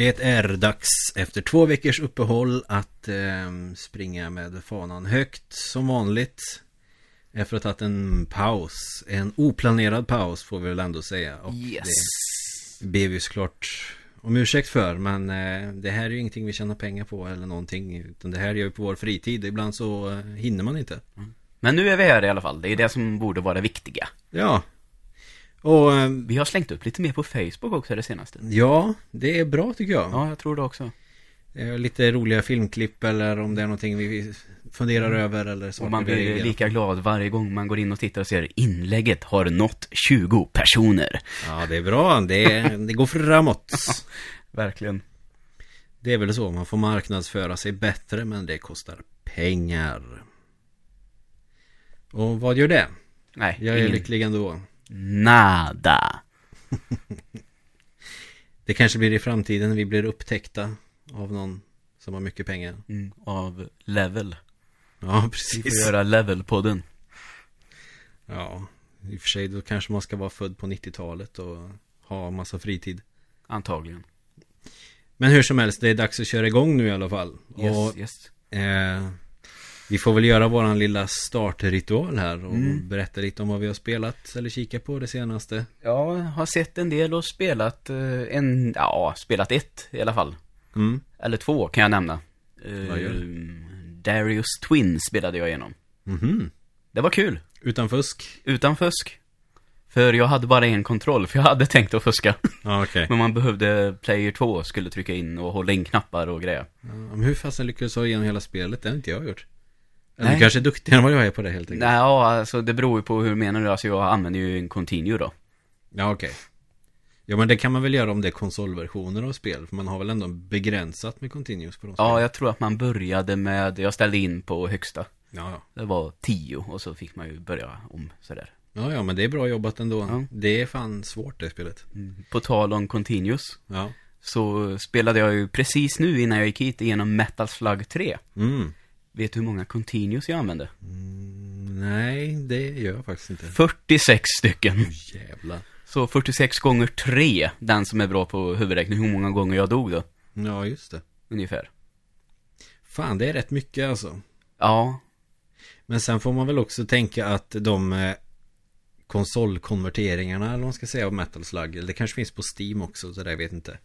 Det är dags efter två veckors uppehåll att eh, springa med fanan högt som vanligt. Efter att ha tagit en paus. En oplanerad paus får vi väl ändå säga. Och Yes. det ber vi såklart om ursäkt för. Men eh, det här är ju ingenting vi tjänar pengar på eller någonting. Utan det här gör vi på vår fritid. Ibland så eh, hinner man inte. Men nu är vi här i alla fall. Det är det som borde vara det viktiga. Ja. Och eh, Vi har slängt upp lite mer på Facebook också det senaste. ja, det är bra tycker jag. Ja, jag tror det också. Eh, Lite roliga filmklipp eller om det är någonting vi funderar över eller saker Och man blir lika glad varje gång man går in och tittar och ser inlägget har nått 20 personer. Ja, det är bra. Det, det går framåt. Verkligen. Det är väl så. Man får marknadsföra sig bättre men det kostar pengar. Och vad gör det? Nej, Jag är ingen... lycklig ändå. Nada. Det kanske blir i framtiden vi blir upptäckta av någon som har mycket pengar. Mm, av level. Ja, Vi precis. får göra levelpodden. Ja, i och för sig då kanske man ska vara född på 90-talet och ha massa fritid. Antagligen. Men hur som helst, det är dags att köra igång nu i alla fall. Yes, och yes. eh, vi får väl göra våran lilla startritual här och Mm. berätta lite om vad vi har spelat eller kikat på det senaste. Jag har sett en del och spelat eh, en, ja, spelat ett i alla fall. Mm. Eller två kan jag nämna. Eh, Vad gör Darius Twin spelade jag igenom. Mhm. Det var kul. Utan fusk? Utan fusk. För jag hade bara en kontroll, för jag hade tänkt att fuska. Ja, okej. Men man behövde player 2, skulle trycka in och hålla in knappar och grejer. Ja, men hur fasen lyckades du ha igenom hela spelet? Det har inte jag gjort. Nej. du kanske är duktigare än vad jag är på det helt enkelt. Nej, ja, alltså det beror ju på hur menar du? Alltså jag använder ju en continue då. Ja, okej. Ja, men det kan man väl göra om det är konsolversioner av spel. För man har väl ändå begränsat med continuous på de spelen. Ja, jag tror att man började med, jag ställde in på högsta. ja, ja. Det var 10 och så fick man ju börja om sådär. Ja, ja, men det är bra jobbat ändå. Ja. Det är fan svårt det spelet. På tal om continuous, Ja. så spelade jag ju precis nu innan jag gick hit igenom Metal Slug 3. Mm. Vet du hur många continuous jag använde? Mm, nej, det gör jag faktiskt inte. 46 stycken. Jävlar. Så 46 gånger 3, den som är bra på huvudräkning, hur många gånger jag dog då? Ja, just det. Ungefär. Fan, det är rätt mycket alltså. Ja, Men sen får man väl också tänka att de eh, konsolkonverteringarna, eller vad man ska säga, av Metal Slug, eller det kanske finns på Steam också, så jag vet inte.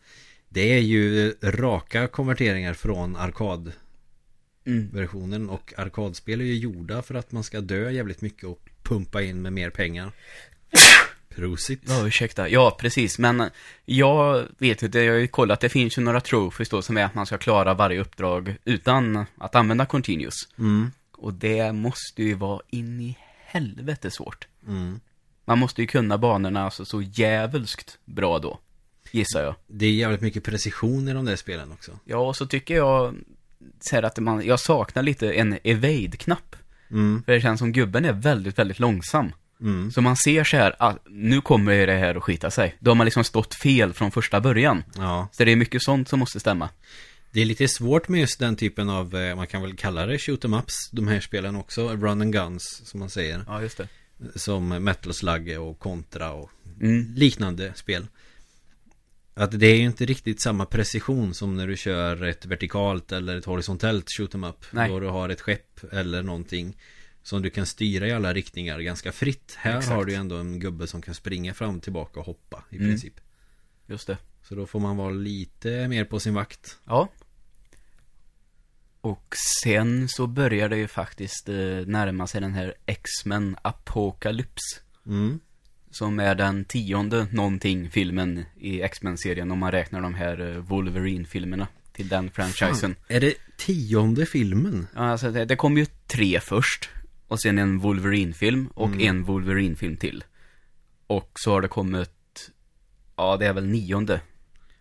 Det är ju raka konverteringar från arkadversionen mm. och arkadspel är ju gjorda för att man ska dö jävligt mycket och pumpa in med mer pengar. Prosit. Ja, ursäkta. Ja, precis. Men jag vet inte, jag har ju kollat, det finns ju några trophies då som är att man ska klara varje uppdrag utan att använda continuous. Mm. Och det måste ju vara in i helvete svårt. Mm. Man måste ju kunna banorna alltså så jävulskt bra då. Gissar jag. Det är jävligt mycket precision i de där spelen också. Ja, och så tycker jag så här att man, jag saknar lite en evade-knapp. Mm. För det känns som gubben är väldigt, väldigt långsam. Mm. Så man ser så här, att nu kommer det här att skita sig. Då har man liksom stått fel från första början. Ja. Så det är mycket sånt som måste stämma. Det är lite svårt med just den typen av, eh, man kan väl kalla det shoot em ups, de här spelen också, run and guns som man säger. Ja, just det. Som Metal Slug och Contra och Mm. liknande spel. Att det är ju inte riktigt samma precision som när du kör ett vertikalt eller ett horisontellt shoot em up. Nej. Då du har ett skepp eller någonting som du kan styra i alla riktningar ganska fritt. Här Exakt. har du ändå en gubbe som kan springa fram, tillbaka och hoppa i Mm. princip. Just det. Så då får man vara lite mer på sin vakt. Ja. Och sen så börjar det ju faktiskt eh, närma sig den här X-Men Apocalypse. Mm. Som är den tionde någonting filmen i X-Men-serien om man räknar de här eh, Wolverine-filmerna till den franchisen. Är det tionde filmen? Ja, alltså det, det kom ju tre först. Och sen en Wolverine-film och Mm. en Wolverine-film till. Och så har det kommit, ja det är väl nionde.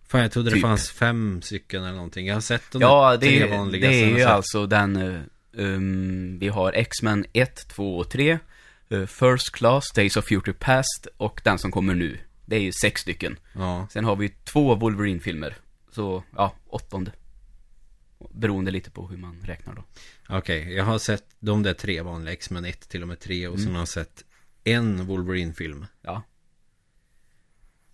Fan jag trodde det Typ. fanns fem stycken eller någonting. Jag har sett de Ja, det tre är, vanliga. det sen är ju alltså den, eh, um, vi har X-Men 1, 2 och 3. Eh, First Class, Days of Future Past och den som kommer nu. Det är ju sex stycken. Ja, Sen har vi två Wolverine-filmer. Så, ja, åttonde. Beroende lite på hur man räknar då. okej. Jag har sett de där tre vanliga X-Men 1 till och med 3 och Mm. sen har jag sett en Wolverine-film. Ja.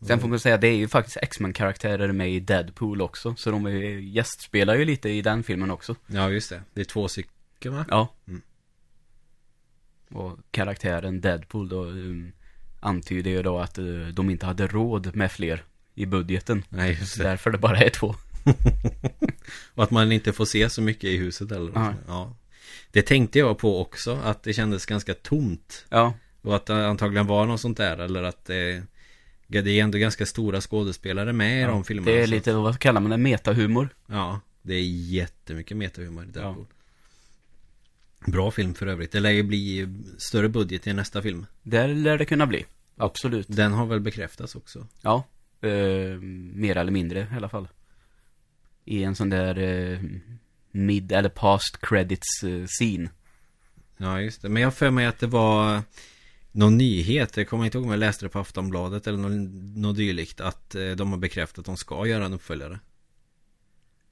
Sen får man säga, det är ju faktiskt X-Men-karaktärer med i Deadpool också. Så de är, gästspelar ju lite i den filmen också. Ja, just det. Det är två stycken va? Ja. Mm. Och karaktären Deadpool då um, antyder ju då att uh, de inte hade råd med fler i budgeten. Nej, just det. Därför det bara är två. Och att man inte får se så mycket i huset eller Ja. ja. Det tänkte jag på också, att det kändes ganska tomt. Ja, Och att det antagligen var något sånt där, eller att det ja, det är ändå ganska stora skådespelare med i de filmerna. det är lite, vad kallar man det, metahumor. Ja, det är jättemycket metahumor i Deadpool. Bra film för övrigt. Det lär ju bli större budget i nästa film. Där lär det kunna bli. Absolut. Den har väl bekräftats också. Ja, eh, mer eller mindre i alla fall. I en sån där eh, mid eller past credits eh, scene. Ja, just det. Men jag för mig att det var någon nyhet. Jag kommer inte ihåg om jag läste det på Aftonbladet eller något, något dylikt. Att eh, de har bekräftat att de ska göra en uppföljare.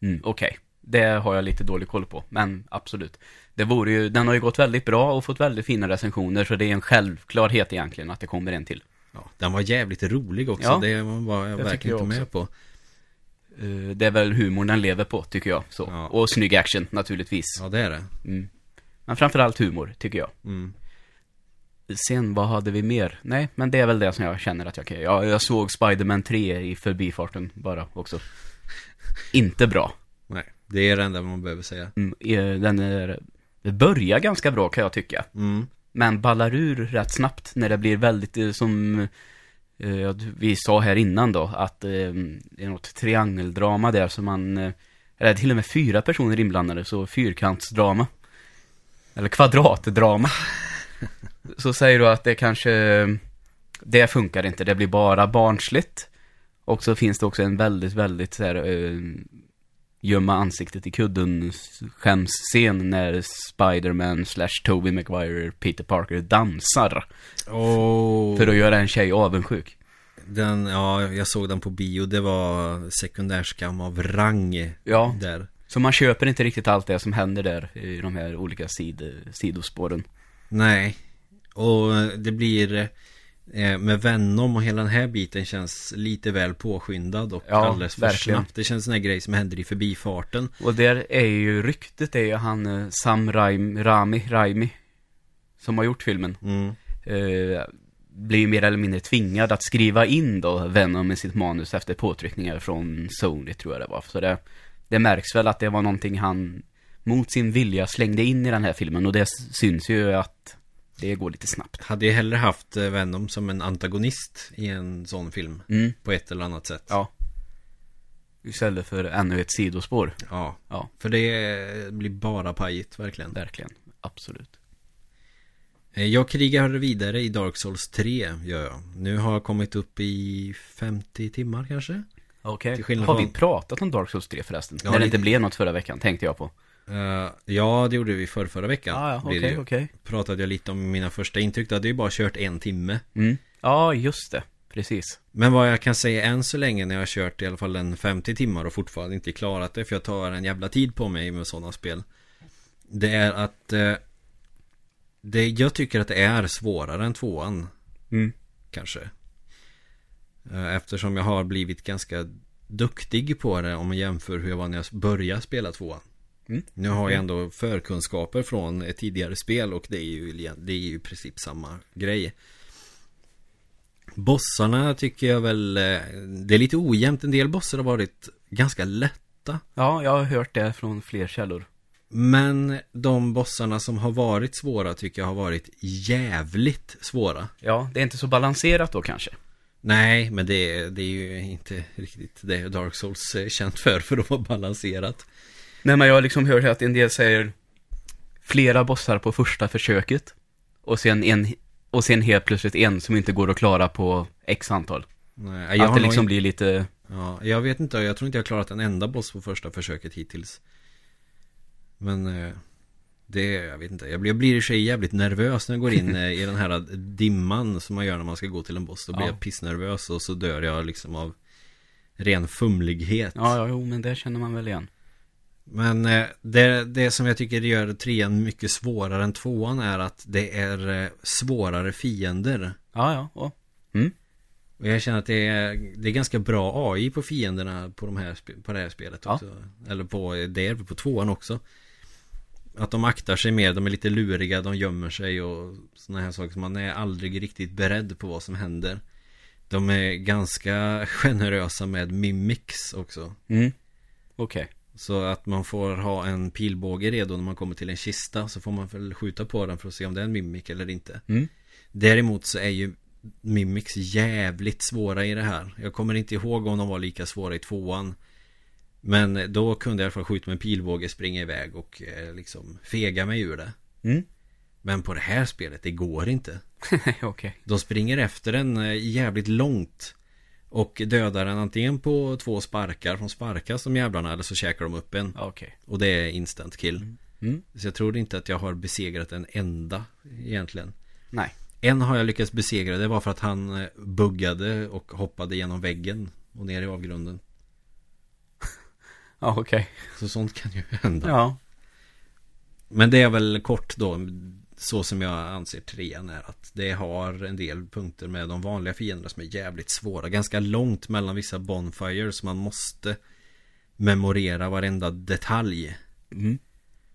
Mm, Okej, det har jag lite dålig koll på, men absolut. Det vore ju, den har ju gått väldigt bra och fått väldigt fina recensioner, så det är en självklarhet egentligen att det kommer en till. Ja, den var jävligt rolig också. Ja, det var jag det verkligen jag inte med på. Eh, det är väl humorn den lever på, tycker jag. Så. Ja. Och snygg action, naturligtvis. Ja, det är det. Mm. Men framförallt humor, tycker jag. Mm. Sen, vad hade vi mer? Nej, men det är väl det som jag känner att jag kan Ja, jag såg Spider-Man 3 i förbifarten bara också. Inte bra. Det är det enda man behöver säga. Mm, den är, det börjar ganska bra kan jag tycka. Mm. Men ballar ur rätt snabbt när det blir väldigt eh, som eh, vi sa här innan då, att eh, det är något triangeldrama där som man, eh, eller till och med fyra personer inblandade, så fyrkantsdrama. Eller kvadratdrama. så säger du att det kanske, det funkar inte, det blir bara barnsligt. Och så finns det också en väldigt, väldigt så här, eh, gömma ansiktet i kudden skämsscen när Spider-Man slash Tobey Maguire Peter Parker dansar. Och För att göra en tjej avundsjuk. den, ja, jag såg den på bio. Det var sekundärskam av rang Ja, där. så man köper inte riktigt allt det som händer där i de här olika sid sidospåren. Nej, och det blir med Venom och hela den här biten känns lite väl påskyndad och Ja, alldeles för verkligen. snabbt. Det känns en grej som händer i förbifarten. Och där är ju ryktet är ju han eh, Sam Raim, Rami, Raimi som har gjort filmen. Mm. eh, blir ju mer eller mindre tvingad att skriva in då Venom i sitt manus efter påtryckningar från Sony tror jag det var. Så det, det märks väl att det var någonting han mot sin vilja slängde in i den här filmen och det syns ju att det går lite snabbt. Hade jag hellre haft eh, Venom som en antagonist i en sån film. Mm, På ett eller annat sätt. ja. Istället för ännu ett sidospår. Ja. Ja, För det blir bara pajigt, verkligen. verkligen. Absolut. Eh, Jag krigar vidare i Dark Souls 3, gör jag. Nu har jag kommit upp i 50 timmar kanske? Okej. Skillnad Har vi från- pratat om Dark Souls 3 förresten? Ja, När det inte blev något förra veckan, tänkte jag på. Eh, ja, det gjorde vi för förra veckan. Ah, ja, det ju. okej. Pratade jag lite om mina första intryck. Då hade ju bara kört en timme. Mm. Ja, just det. Precis. Men vad jag kan säga än så länge när jag har kört i alla fall en 50 timmar och fortfarande inte klarat det. För jag tar en jävla tid på mig med sådana spel. Det är att eh, det, Jag tycker att det är svårare än tvåan. Mm. Kanske. Eh, Eftersom jag har blivit ganska duktig på det om man jämför hur jag var när jag började spela tvåan. Mm. Nu har jag ändå förkunskaper från ett tidigare spel och det är ju, det är ju i princip samma grej. Bossarna tycker jag väl, eh, det är lite ojämnt. En del bossar har varit ganska lätta. Ja, jag har hört det från fler källor. Men de bossarna som har varit svåra tycker jag har varit jävligt svåra. Ja, det är inte så balanserat då kanske. Nej, men det, är- det är ju inte riktigt det Dark Souls är känt för, för att vara balanserat. Nej, men jag liksom hört att en del säger flera bossar på första försöket. Och sen en, och sen helt plötsligt en som inte går att klara på x antal. Nej, jag, att det nog liksom inte, blir lite, ja, jag vet inte, jag tror inte jag har klarat en enda boss på första försöket hittills. Men eh, det, jag vet inte, jag blir, jag blir i sig jävligt nervös när jag går in eh, i den här dimman som man gör när man ska gå till en boss. Då blir Ja. jag pissnervös och så dör jag liksom av ren fumlighet. ja, ja, jo, men det känner man väl igen. Men eh, det, det som jag tycker gör trean mycket svårare än tvåan är att det är eh, svårare fiender. Ja, ja, ja. Mm. Och jag känner att det är, det är ganska bra AI på fienderna på, de här, på det här spelet Ja. också. Eller på, där, på tvåan också. Att de aktar sig mer, de är lite luriga, de gömmer sig och sådana här saker. Man är aldrig riktigt beredd på vad som händer. De är ganska generösa med mimics också. Mm. Okej. Så att man får ha en pilbåge redo när man kommer till en kista Så får man väl skjuta på den för att se om det är en mimik eller inte Mm. Däremot så är ju Mimics jävligt svåra i det här Jag kommer inte ihåg om de var lika svåra i tvåan Men då kunde jag i alla fall skjuta med pilbåge, springa iväg och eh, liksom fega mig ur det Mm. Men på det här spelet, det går inte Okej. De springer efter en eh, jävligt långt Och dödar den antingen på två sparkar Från sparkas de jävlarna eller så käkar de upp en Okej. och det är instant kill Mm. Så jag tror inte att jag har besegrat en enda egentligen Nej. En har jag lyckats besegra Det var för att han eh, buggade och hoppade genom väggen Och ner i avgrunden Ja, okej. Så sånt kan ju hända Ja. Men det är väl kort då Så som jag anser trean är att Det har en del punkter med de vanliga fienderna som är jävligt svåra Ganska långt mellan vissa bonfires Man måste Memorera varenda detalj Mm.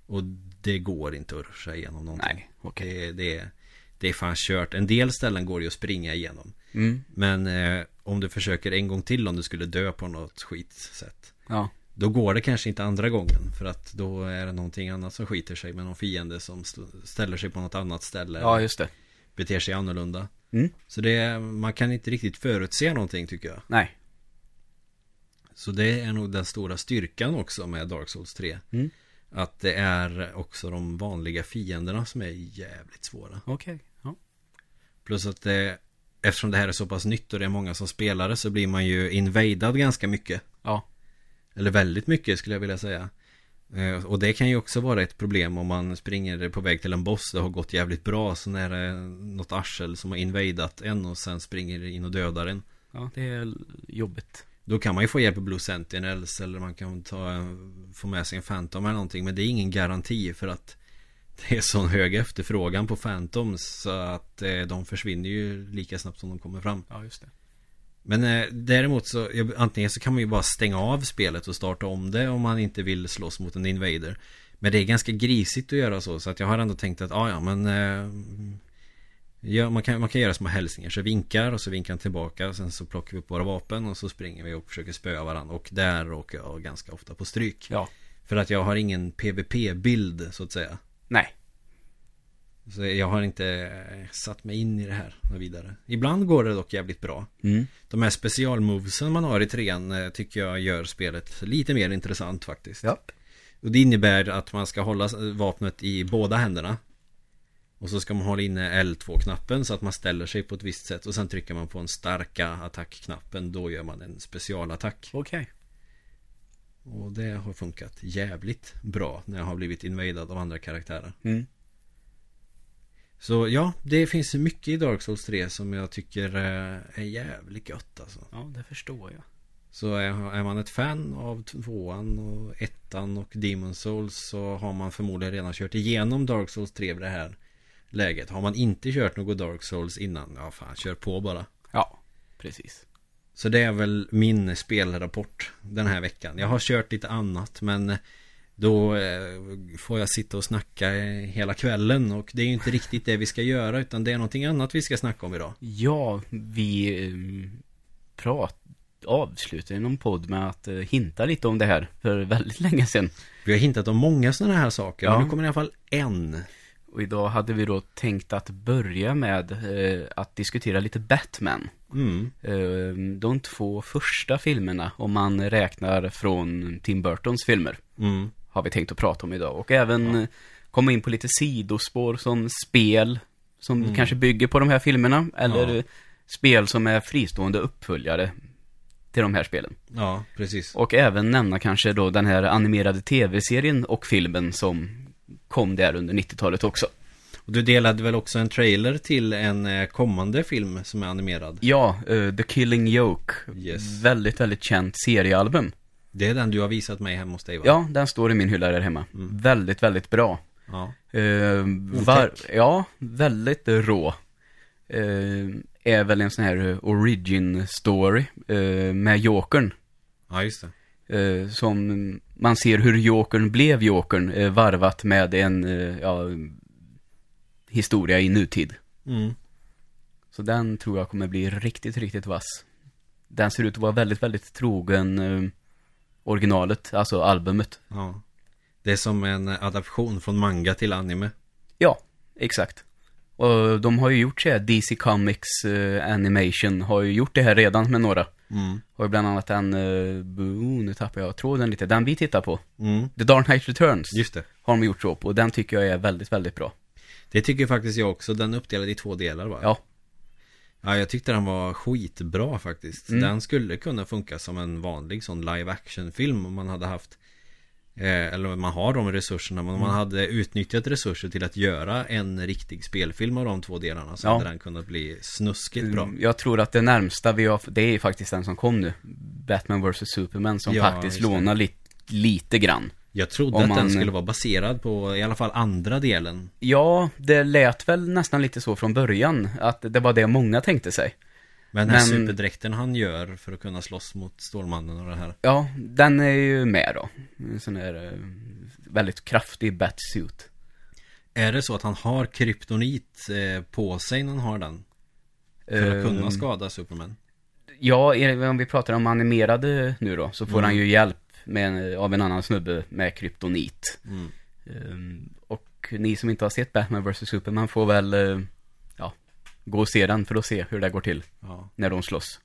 Och det går inte att ruscha igenom någonting Nej, okej. Det, det, det är fan kört. En del ställen går ju att springa igenom. Mm. Men eh, om du försöker en gång till om du skulle dö på något skitsätt. Ja. Då går det kanske inte andra gången. För att då är det någonting annat som skiter sig med någon fiende som st- ställer sig på något annat ställe. Ja, just det. Beter sig annorlunda. Mm. Så det, man kan inte riktigt förutse någonting tycker jag. Nej. Så det är nog den stora styrkan också med Dark Souls 3. Mm. Att det är också de vanliga fienderna som är jävligt svåra. Okej. Ja. Plus att det, eftersom det här är så pass nytt och det är många som spelar det så blir man ju invadad ganska mycket. Ja. Eller väldigt mycket skulle jag vilja säga. Eh, Och det kan ju också vara ett problem om man springer på väg till en boss. Det har gått jävligt bra. Så när det är något arsel som har invadat en och sen springer in och dödar en. Ja, det är jobbigt. Då kan man ju få hjälp av Blue Sentinels eller man kan ta, få med sig en Phantom eller någonting. Men det är ingen garanti för att det är sån hög efterfrågan på Phantoms så att eh, de försvinner ju lika snabbt som de kommer fram. Ja, just det. Men eh, däremot så antingen så kan man ju bara stänga av spelet och starta om det om man inte vill slåss mot en invader. Men det är ganska grisigt att göra så så att jag har ändå tänkt att ah, ja men eh, ja, man, kan, man kan göra små hälsningar så vinkar och så vinkar han tillbaka sen så plockar vi upp våra vapen och så springer vi och försöker spöa varandra och där råkar jag ganska ofta på stryk. Ja. För att jag har ingen PVP-bild så att säga. Nej. Så jag har inte eh, satt mig in i det här vidare. Ibland går det dock jävligt bra. Mm. De här specialmovesen man har i trean eh, tycker jag gör spelet lite mer intressant faktiskt. Ja. Och det innebär att man ska hålla vapnet i båda händerna. Och så ska man hålla inne L2-knappen så att man ställer sig på ett visst sätt. Och sen trycker man på den starka attackknappen. Då gör man en specialattack. Okej. Och det har funkat jävligt bra när jag har blivit invadad av andra karaktärer. Mm. Så ja, det finns mycket i Dark Souls 3 som jag tycker eh, är jävligt gött alltså. Ja, det förstår jag. Så är, är man ett fan av tvåan och ettan och Demon Souls så har man förmodligen redan kört igenom Dark Souls 3 vid det här läget. Har man inte kört något Dark Souls innan, ja fan, kör på bara. Ja, precis. Så det är väl min spelrapport den här veckan. Jag har kört lite annat men då eh, får jag sitta och snacka eh, hela kvällen och det är ju inte riktigt det vi ska göra utan det är någonting annat vi ska snacka om idag. Ja, vi eh, prat, avslutade någon podd med att hinta lite om det här för väldigt länge sedan. Vi har hintat om många sådana här saker Ja. men nu kommer i alla fall en. Och idag hade vi då tänkt att börja med eh, att diskutera lite Batman. Mm. Eh, de två första filmerna, om man räknar från Tim Burtons filmer, Mm. Har vi tänkt att prata om idag. Och även eh, komma in på lite sidospår som spel som Mm. kanske bygger på de här filmerna. Eller Ja. spel som är fristående uppföljare till de här spelen. Ja, precis. Och även nämna kanske då den här animerade tv-serien och filmen som kom där under 90-talet också. Och du delade väl också en trailer till en eh, kommande film som är animerad? Ja, eh, The Killing Joke. Yes. Väldigt, väldigt känt seriealbum. Det är den du har visat mig hemma hos dig va? Ja, den står i min hylla där hemma. Mm. Väldigt, väldigt bra. ja. Eh, var, ja, väldigt rå. Eh, är väl en sån här origin story eh, med Jokern. Ja, just det. Eh, som man ser hur Jokern blev Jokern, eh, varvat med en eh, ja, historia i nutid. Mm. Så den tror jag kommer bli riktigt, riktigt vass. Den ser ut att vara väldigt, väldigt trogen eh, originalet, alltså albumet. Ja. Det är som en adaption från manga till anime. Ja, exakt. Och de har ju gjort så här, DC Comics eh, Animation har ju gjort det här redan med några. Mm. Har ju bland annat den, uh, nu tappar jag tråden lite, den vi tittar på. Mm. The Dark Knight Returns Just det. har de gjort så på, och den tycker jag är väldigt, väldigt bra. Det tycker faktiskt jag också. Den är uppdelad i två delar va? Ja, Ja, jag tyckte den var skitbra faktiskt. Mm. Den skulle kunna funka som en vanlig sån live action film om man hade haft eh, Eller man har de resurserna men om Mm. man hade utnyttjat resurser till att göra en riktig spelfilm av de två delarna så Ja. hade den kunnat bli snuskigt bra. Mm, Jag tror att det närmsta vi har, det är faktiskt den som kom nu. Batman vs Superman som Ja, faktiskt lånar li lite grann. Jag trodde Om att den man- skulle vara baserad på i alla fall andra delen. Ja, det lät väl nästan lite så från början, att det var det många tänkte sig. Men den här Men- superdräkten han gör för att kunna slåss mot Stålmannen och det här. Ja, den är ju med då. En sån här eh, väldigt kraftig batsuit. Är det så att han har kryptonit eh, på sig när han har den? För att kunna Ehm, skada Superman? Ja, är- om vi pratar om animerade nu då, så får Mm. han ju hjälp med, en- av en annan snubbe med kryptonit. Mm. Ehm, och ni som inte har sett Batman vs Superman får väl, eh, ja, gå och se den för att se hur det går till Ja. när de slåss.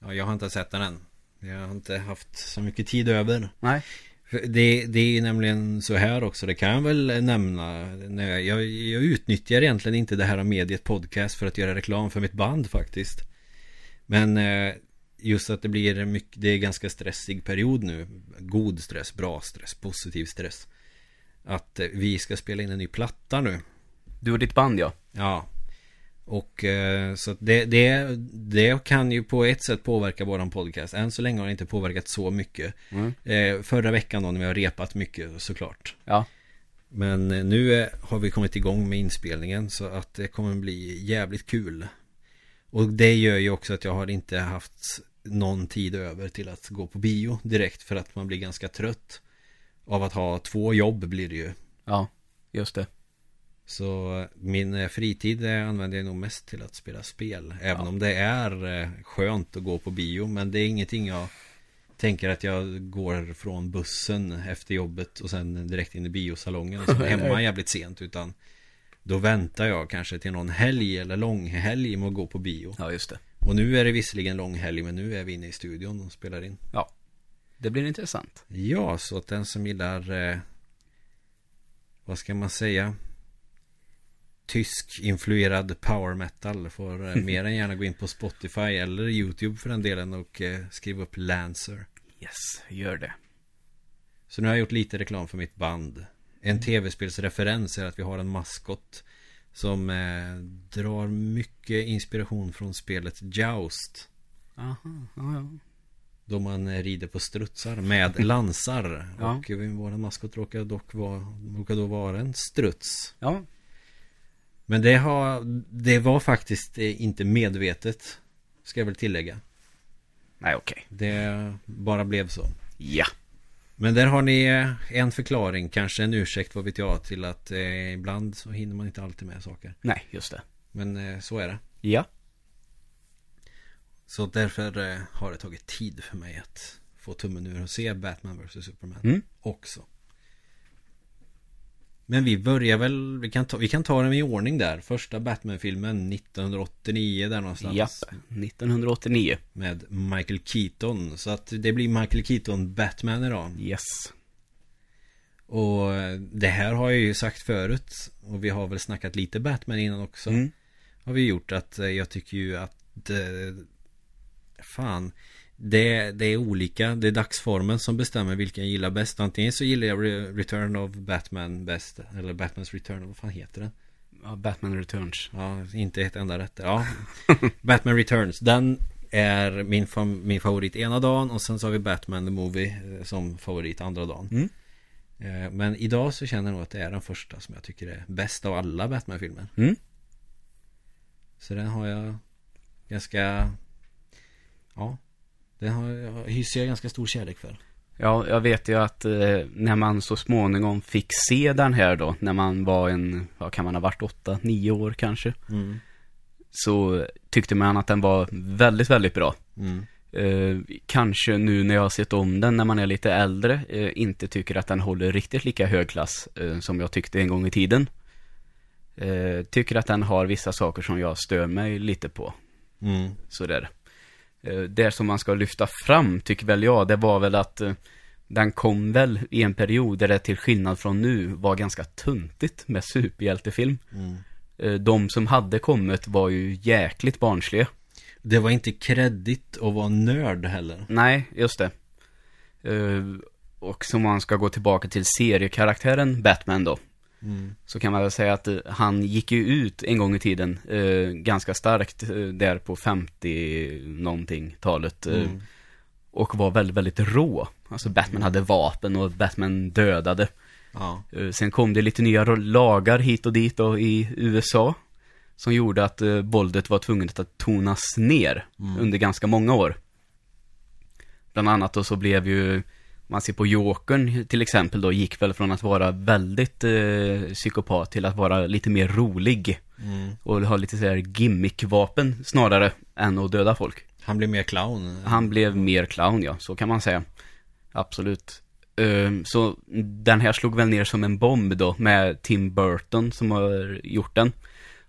ja, jag har inte sett den än. Jag har inte haft så mycket tid över. Nej. Det, det är ju nämligen så här också, det kan jag väl nämna. Jag, jag utnyttjar egentligen inte det här mediet podcast för att göra reklam för mitt band faktiskt. Men eh, just att det blir mycket, det är ganska stressig period nu. God stress, bra stress, positiv stress. Att eh, vi ska spela in en ny platta nu. Du och ditt band ja. Ja. Och eh, så det, det, det kan ju på ett sätt påverka våran podcast. Än så länge har det inte påverkat så mycket. Mm. Eh, förra veckan då när vi har repat mycket såklart. Ja. Men nu har vi kommit igång med inspelningen så att det kommer bli jävligt kul. Och det gör ju också att jag har inte haft någon tid över till att gå på bio direkt för att man blir ganska trött av att ha två jobb blir det ju. Ja, just det. Så min eh, fritid eh, använder jag nog mest till att spela spel. Även Ja. om det är eh, skönt att gå på bio. Men det är ingenting jag tänker att jag går från bussen efter jobbet och sen direkt in i biosalongen och är hemma jävligt sent. Utan då väntar jag kanske till någon helg eller långhelg med att gå på bio. Ja, just det. Och nu är det visserligen långhelg men nu är vi inne i studion och spelar in. Ja. Det blir intressant. Ja, så att den som gillar eh, Vad ska man säga Tysk-influerad power metal Får eh, mer än gärna gå in på Spotify eller YouTube för den delen och eh, skriva upp Lancer Yes, gör det. Så nu har jag gjort lite reklam för mitt band En tv-spelsreferens är att vi har en maskot Som eh, drar mycket inspiration från spelet Joust Aha, ja, ja. Då man eh, rider på strutsar med lansar Ja. Och eh, vår maskot råkar dock vara, råkar då vara en struts Ja, Men det, har, det var faktiskt eh, inte medvetet Ska jag väl tillägga nej okej. Det bara blev så Ja. Men där har ni eh, en förklaring Kanske en ursäkt, vad vet jag Till att eh, ibland så hinner man inte alltid med saker Nej, just det. Men eh, så är det Ja. Så därför eh, har det tagit tid för mig att Få tummen ur och se Batman vs Superman Mm. Också Men vi börjar väl Vi kan ta, vi kan ta den i ordning där Första Batman-filmen 1989 där någonstans Japp. 1989. Med Michael Keaton Så att det blir Michael Keaton Batman idag Yes. Och det här har jag ju sagt förut Och vi har väl snackat lite Batman innan också Mm. Har vi gjort att eh, jag tycker ju att eh, Fan det, det är olika Det är dagsformen som bestämmer vilken jag gillar bäst Antingen så gillar jag Re- Return of Batman bäst Eller Batmans Return, vad fan heter den? Ja, Batman Returns. Ja, inte ett enda rätt Ja Batman Returns Den är min, fam- min favorit ena dagen Och sen så har vi Batman the Movie eh, Som favorit andra dagen Mm. Eh, Men idag så känner jag nog att det är den första som jag tycker är bäst av alla Batman-filmer Mm. Så den har jag ganska... Ja. Den har, hyser jag ganska stor kärlek för. Ja, jag vet ju att eh, när man så småningom fick se den här då, när man var en, vad kan man ha varit, åtta, nio år kanske. Mm. Så tyckte man att den var väldigt, väldigt bra. Mm. Eh, kanske nu när jag har sett om den när man är lite äldre, eh, inte tycker att den håller riktigt lika hög klass eh, som jag tyckte en gång i tiden. Eh, tycker att den har vissa saker som jag stör mig lite på. Mm. Sådär. Eh, Det som man ska lyfta fram, tycker väl jag, det var väl att eh, den kom väl i en period där det till skillnad från nu var ganska tuntigt med superhjältefilm. Mm. Eh, De som hade kommit var ju jäkligt barnsliga. Det var inte kreddigt att vara nörd heller. Nej, just det. Och som man ska gå tillbaka till seriekaraktären Batman då. Mm. Så kan man väl säga att eh, han gick ju ut en gång i tiden eh, ganska starkt eh, där på 50 någonting talet. Eh, Mm. Och var väldigt, väldigt rå. Alltså Batman hade vapen och Batman dödade. Ja. Eh, Sen kom det lite nya lagar hit och dit då i USA. Som gjorde att eh, våldet var tvunget att tonas ner Mm. under ganska många år. Bland annat då så blev ju, man ser på Jokern till exempel då, gick väl från att vara väldigt eh, psykopat till att vara lite mer rolig. Mm. Och ha lite sådär gimmickvapen snarare än att döda folk. Han blev mer clown. Han blev mer clown, ja. Så kan man säga. Absolut. Ehm, Så den här slog väl ner som en bomb då med Tim Burton som har gjort den.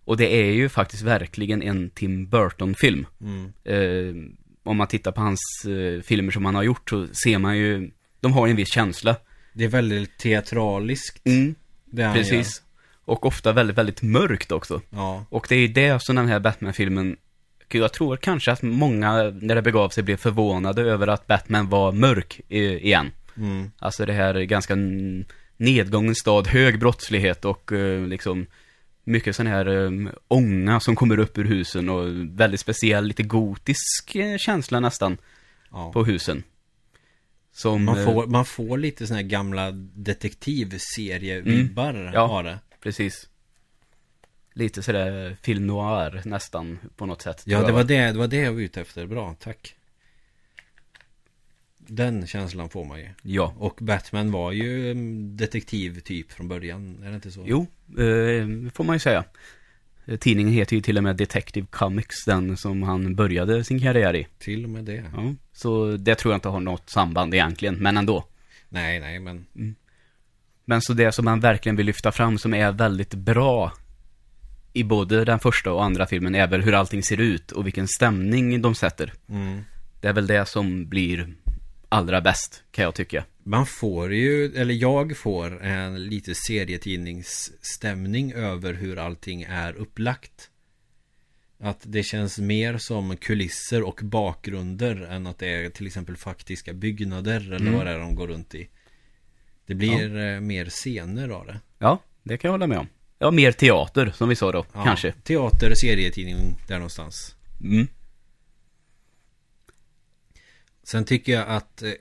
Och det är ju faktiskt verkligen en Tim Burton-film. Mm. Ehm, Om man tittar på hans eh, filmer som han har gjort så ser man ju, de har en viss känsla. Det är väldigt teatraliskt. Mm, Det precis. Och ofta väldigt, väldigt mörkt också. Gör. Ja. Och det är ju det som den här Batman-filmen jag tror kanske att många, när det begav sig, blev förvånade över att Batman var mörk igen. Mm. Alltså det här ganska nedgången stad, hög brottslighet och eh, liksom mycket sån här um, ånga som kommer upp ur husen och väldigt speciell, lite gotisk eh, känsla nästan Ja. på husen. Som, Man eh, får, man får lite såna här gamla detektivserie-vibbar Mm. Ja. av det. precis. Lite sådär film noir nästan på något sätt. Ja, det var det, det var det jag var ute efter. Bra, tack. Den känslan får man ju. Ja. Och Batman var ju mm, detektiv typ från början, är det inte så? Jo, eh, får man ju säga. Eh, Tidningen heter ju till och med Detective Comics, den som han började sin karriär i. Till och med det. Ja, så det tror jag inte har något samband egentligen, men ändå. Nej, nej, men Men så det som man verkligen vill lyfta fram som är väldigt bra i både den första och andra filmen är väl hur allting ser ut och vilken stämning de sätter. mm. Det är väl det som blir allra bäst, kan jag tycka. Man får ju, eller jag får en lite serietidningsstämning över hur allting är upplagt. Att det känns mer som kulisser och bakgrunder än att det är till exempel faktiska byggnader eller Mm. vad det är de går runt i. Det blir eh, mer scener av det. Ja, det kan jag hålla med om. Ja, mer teater, som vi sa då, Ja, kanske. Teater, serietidning, där någonstans. Mm. Sen tycker jag att eh,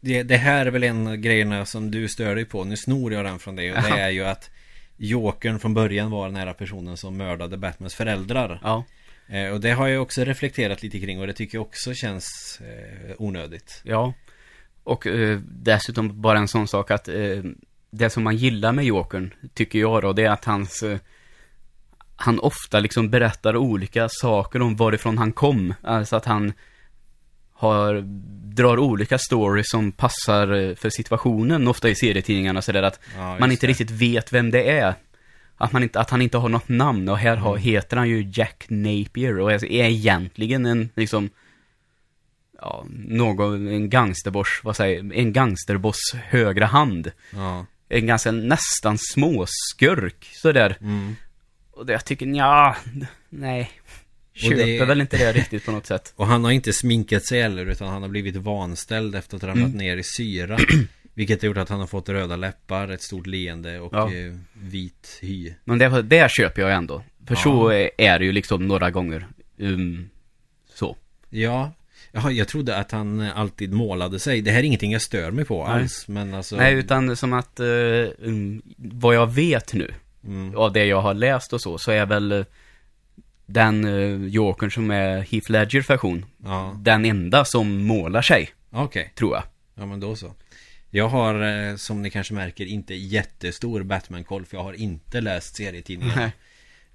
det, det här är väl en av grejerna som du stör dig på. Nu snor jag den från dig. Och det är ju att Jokern från början var den här personen som mördade Batmans föräldrar. Ja, Eh, och det har jag också reflekterat lite kring och det tycker jag också känns eh, onödigt. ja. Och eh, dessutom bara en sån sak att eh, det som man gillar med Jokern, tycker jag då, det är att hans eh, han ofta liksom berättar olika saker om varifrån han kom. Alltså att han har, drar olika stories som passar eh, för situationen, ofta i serietidningarna sådär att Ja, man inte det. riktigt vet vem det är. Att, man inte, att han inte har något namn och här har, Mm. heter han ju Jack Napier och är egentligen en liksom Ja, någon, en gangsterboss, vad säger en gangsterboss högra hand. Ja. En ganska nästan småskurk sådär. Mm. Och det jag tycker, ja, nej. Köper det- väl inte det riktigt på något sätt. Och han har inte sminkat sig heller utan han har blivit vanställd efter att ha ramlat Mm. ner i syra. Vilket har gjort att han har fått röda läppar, ett stort leende och Ja. eh, vit hy. Men det, det köper jag ändå. För Ja. så är- det ju liksom några gånger. Um, så. Ja, Jaha, jag trodde att han alltid målade sig. Det här är ingenting jag stör mig på Nej. alls. Men alltså... Nej, utan som att, um, vad jag vet nu, Mm. av det jag har läst och så, så är väl Den uh, Jokern som är Heath Ledgers version. Ja, Den enda som målar sig, okej. tror jag. Ja, men då så. Jag har, eh, som ni kanske märker, inte jättestor Batman-koll för jag har inte läst serietidningen. Nej.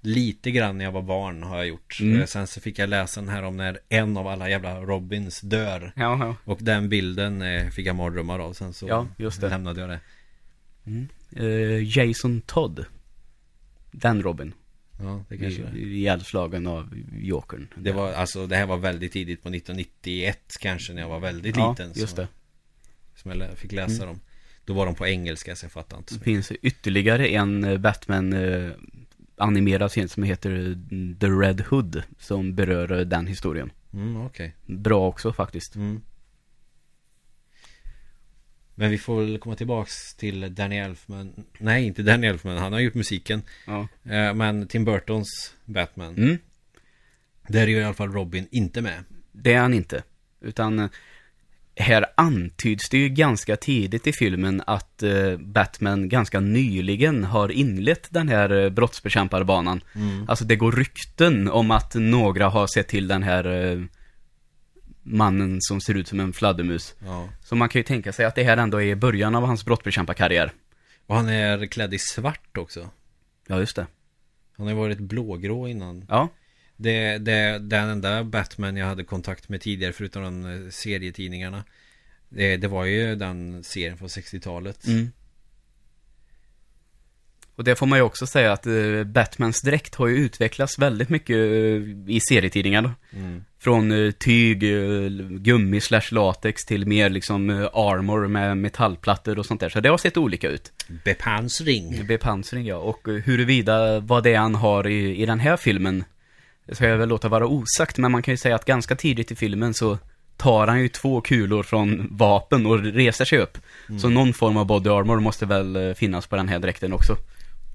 Lite grann när jag var barn har jag gjort. Mm. Eh, Sen så fick jag läsa den här om när en av alla jävla Robins dör. Ja, ja. Och den bilden eh, fick jag mardrömmar av. Sen så Ja, just det. lämnade jag det. Eh, Jason Todd. Den Robin. Ja, det kanske det. Ihjälslagen av Jokern. Det var, alltså det här var väldigt tidigt på 1991 kanske när jag var väldigt ja, liten. just så, det. Som jag fick läsa dem. Då var de på engelska så jag fattade inte så Det finns ytterligare en eh, Batman eh, animerad scen som heter eh, The Red Hood. Som berör den historien. Mm, okej. Bra också faktiskt. Mm. Men vi får väl komma tillbaks till Danny Elfman Nej, inte Danny Elfman, han har gjort musiken Ja. Eh, Men Tim Burtons Batman Mm, Där är ju i alla fall Robin inte med det är han inte. Utan eh, här antyds det ju ganska tidigt i filmen att eh, Batman ganska nyligen har inlett den här brottsbekämparbanan. mm. Alltså det går rykten om att några har sett till den här mannen som ser ut som en fladdermus. Ja Så man kan ju tänka sig att det här ändå är början av hans brottsbekämparkarriär. Och han är klädd i svart också Ja, just det. Han har ju varit blågrå innan Ja, det, det, Den enda Batman jag hade kontakt med tidigare förutom de eh, serietidningarna det, det var ju den serien från 60-talet mm. Och det får man ju också säga att eh, Batmans dräkt har ju utvecklats väldigt mycket eh, i serietidningarna. mm. Från eh, tyg, eh, gummi slash latex till mer liksom eh, armor med metallplattor och sånt där. Så det har sett olika ut. Bepansring Bepansring ja, och eh, huruvida vad det är han har i, i den här filmen ska jag väl låta vara osagt, men man kan ju säga att ganska tidigt i filmen så tar han ju två kulor från vapen och reser sig upp. Så någon form av body armor måste väl finnas på den här dräkten också.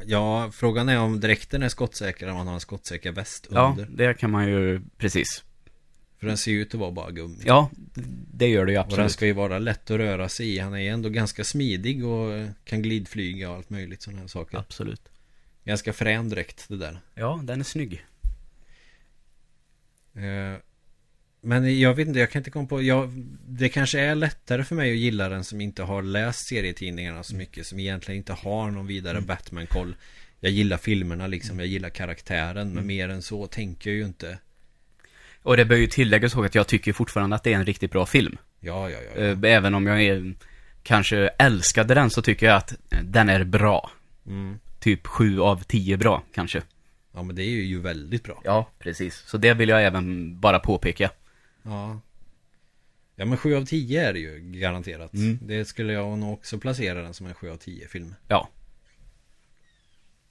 Ja, frågan är om dräkten är skottsäker om man har en skottsäker väst Ja, under. det kan man ju, precis. För den ser ju ut att vara bara gummi. Ja, det gör det ju och den absolut. ska ju vara lätt att röra sig i. Han är ju ändå ganska smidig och kan glidflyga och allt möjligt sådana här saker. Absolut. Ganska frän dräkt det där. Ja, den är snygg. Eh, Men jag vet inte, jag kan inte komma på jag, Det kanske är lättare för mig att gilla den som inte har läst serietidningarna så mycket Som egentligen inte har någon vidare Batman-koll Jag gillar filmerna liksom, jag gillar karaktären Men mer än så tänker jag ju inte Och det bör ju tilläggas att jag tycker fortfarande att det är en riktigt bra film. Ja, ja, ja, ja. Eh, Även om jag är, kanske älskade den så tycker jag att den är bra. Mm. Typ 7 av 10 bra, kanske. Ja men det är ju väldigt bra Ja, precis. Så det vill jag även bara påpeka. Ja Ja men 7 av 10 är det ju garanterat Mm. Det skulle jag nog också placera den som en 7 av 10 film Ja,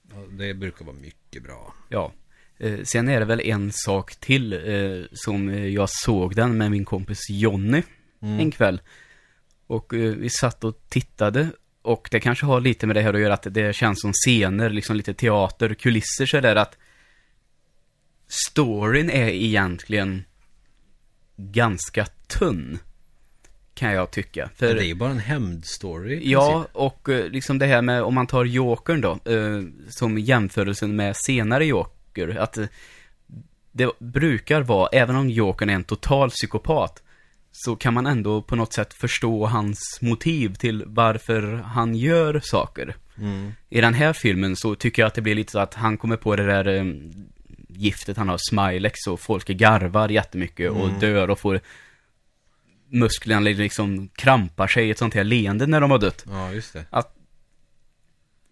ja, Det brukar vara mycket bra ja. Eh, sen är det väl en sak till eh, som jag såg den med min kompis Jonny Mm. en kväll. Och eh, vi satt och tittade och det kanske har lite med det här att göra att det känns som scener, liksom lite teater, kulisser så där att storyn är egentligen ganska tunn. Kan jag tycka. För det är ju bara en hämndstory Ja, och eh, liksom det här med, om man tar Jokern då, eh, som jämförelsen med senare Joker, att eh, det brukar vara, även om Jokern är en total psykopat, så kan man ändå på något sätt förstå hans motiv till varför han gör saker. mm. I den här filmen så tycker jag att det blir lite så att han kommer på det där giftet han har, Smilex, och folk garvar jättemycket och Mm. dör och får musklerna liksom krampar sig i ett sånt här leende när de har dött. Ja just det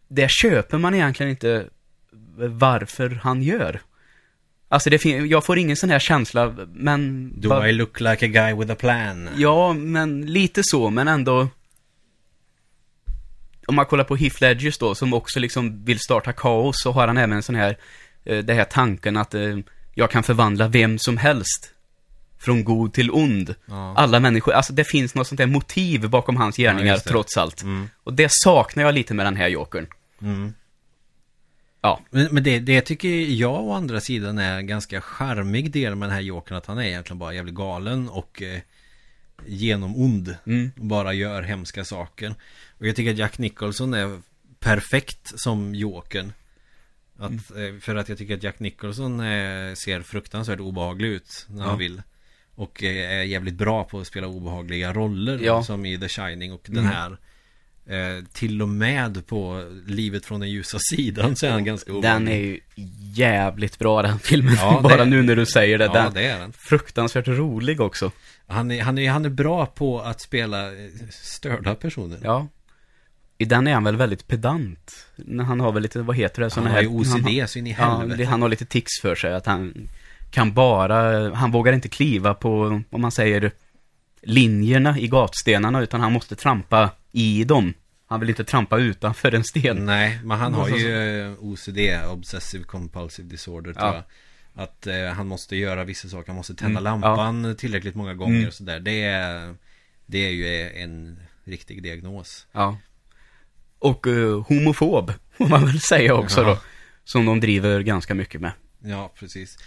Det köper man egentligen inte varför han gör. Alltså det jag får ingen sån här känsla, men... Do I look like a guy with a plan? Ja, men lite så, men ändå... Om man kollar på Heath Ledgers då, som också liksom vill starta kaos, så har han även en sån här, det här tanken att eh, jag kan förvandla vem som helst. Från god till ond. Ja. Alla människor, alltså det finns något sånt där motiv bakom hans gärningar, det. trots allt. Mm. Och det saknar jag lite med den här Jokern. Mm. Ja. Men, men det, det tycker jag å andra sidan är en ganska charmig del med den här Jokern Att han är egentligen bara jävligt galen och eh, genomond Mm. och Bara gör hemska saker Och jag tycker att Jack Nicholson är perfekt som Jokern Att, eh, För att jag tycker att Jack Nicholson eh, ser fruktansvärt obehaglig ut när Ja. han vill. Och eh, är jävligt bra på att spela obehagliga roller Ja. som i The Shining och den Mm. här. Eh, till och med på Livet från den ljusa sidan så är han ganska obehaglig. Den är ju jävligt bra den filmen. Ja, Bara det- nu när du säger det. Ja, den, det är den. Fruktansvärt rolig också. Han är, han, är, han är bra på att spela störda personer. Ja. I den är han väl väldigt pedant. När Han har väl lite, vad heter det? han Såna har här, ju OCD han har- så in i Ja, helvete. det, han har lite tics för sig. Att han kan bara, han vågar inte kliva på, om man säger, linjerna i gatstenarna. Utan han måste trampa i dem. Han vill inte trampa utanför en sten. Nej, men han har ju eh, OCD, Obsessive Compulsive Disorder tror Ja. jag. Att eh, han måste göra vissa saker, han måste tända Mm, lampan tillräckligt många gånger Mm. och sådär. Det är, det är ju en riktig diagnos. Ja. Och eh, homofob, får man väl säga också då. Som de driver ganska mycket med. Ja, precis.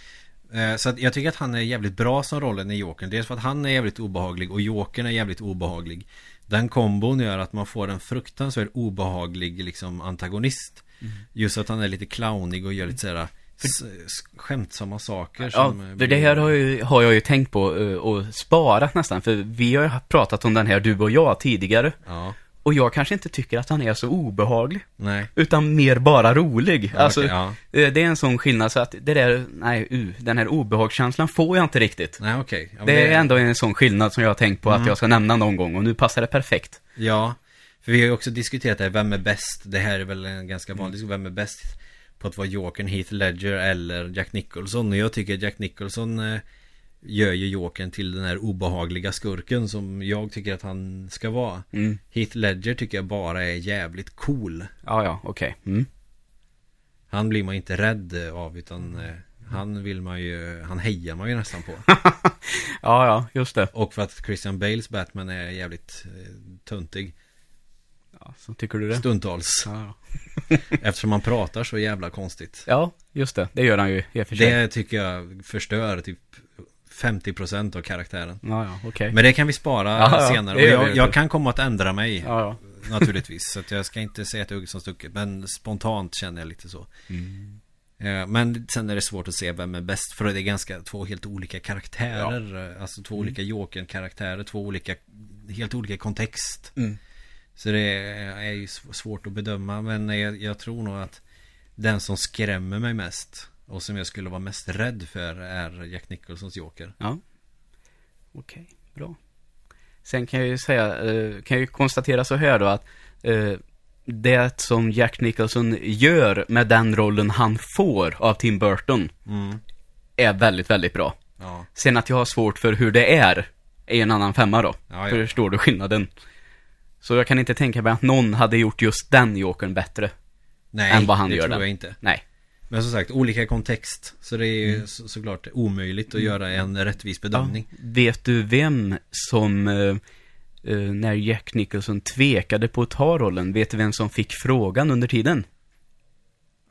Eh, Så att jag tycker att han är jävligt bra som rollen i Jokern. Dels för att han är jävligt obehaglig och Jokern är jävligt obehaglig. Den kombon gör att man får en fruktansvärt obehaglig liksom antagonist. Mm. Just att han är lite clownig och gör lite sådär s- s- skämtsamma saker Ja, som eh, för det här har, ju, har jag ju tänkt på eh, och sparat nästan. För vi har ju pratat om den här, du och jag, tidigare. Ja, Och jag kanske inte tycker att han är så obehaglig. nej. Utan mer bara rolig. Ja, alltså, ja. eh, det är en sån skillnad så att det där, nej, uh, den här obehagskänslan får jag inte riktigt. Nej, okej. Ja, men det är ändå en sån skillnad som jag har tänkt på Mm. att jag ska nämna någon gång och nu passar det perfekt. Ja, för vi har ju också diskuterat det här, vem är bäst? Det här är väl en ganska Mm. vanlig diskussion, vem är bäst på att vara Jokern, Heath Ledger eller Jack Nicholson? Och jag tycker Jack Nicholson eh, gör ju Jokern till den här obehagliga skurken som jag tycker att han ska vara. Mm. Heath Ledger tycker jag bara är jävligt cool. Ja, ja, okej. Mm. Han blir man inte rädd av utan eh, han vill man ju, han hejar man ju nästan på. Ja, ja, just det. Och för att Christian Bales Batman är jävligt eh, töntig. Ja, så tycker du det? Stundtals. Ja, Eftersom han pratar så jävla konstigt. ja, just det. Det gör han ju i och för sig. Det tycker jag förstör typ 50% av karaktären. Ja, ja, okej. Men det kan vi spara Ja, senare. Och jag, jag kan komma att ändra mig. Ja, ja. Naturligtvis. Så jag ska inte säga jag är som stucket. Men spontant känner jag lite så. Mm. Eh, Men sen är det svårt att se vem är bäst. För det är ganska två helt olika karaktärer. Alltså två olika Jokern-karaktärer. Två olika, helt olika kontext. Mm. Så det är ju sv- svårt att bedöma. Men jag, jag tror nog att den som skrämmer mig mest och som jag skulle vara mest rädd för är Jack Nicholsons Joker. Ja. Okej, bra. Sen kan jag ju säga, eh, kan jag ju konstatera så här då att eh, det som Jack Nicholson gör med den rollen han får av Tim Burton Mm. är väldigt, väldigt bra. Ja. Sen att jag har svårt för hur det är, är en annan femma då. Ja, ja. Förstår du skillnaden? Så jag kan inte tänka mig att någon hade gjort just den Jokern bättre. Nej, Än vad han det gör tror den. jag inte. Nej. Men som sagt, olika kontext. Så det är ju Mm. så, såklart omöjligt att göra en rättvis bedömning. Ja. Vet du vem som, eh, eh, när Jack Nicholson tvekade på att ta rollen, vet du vem som fick frågan under tiden?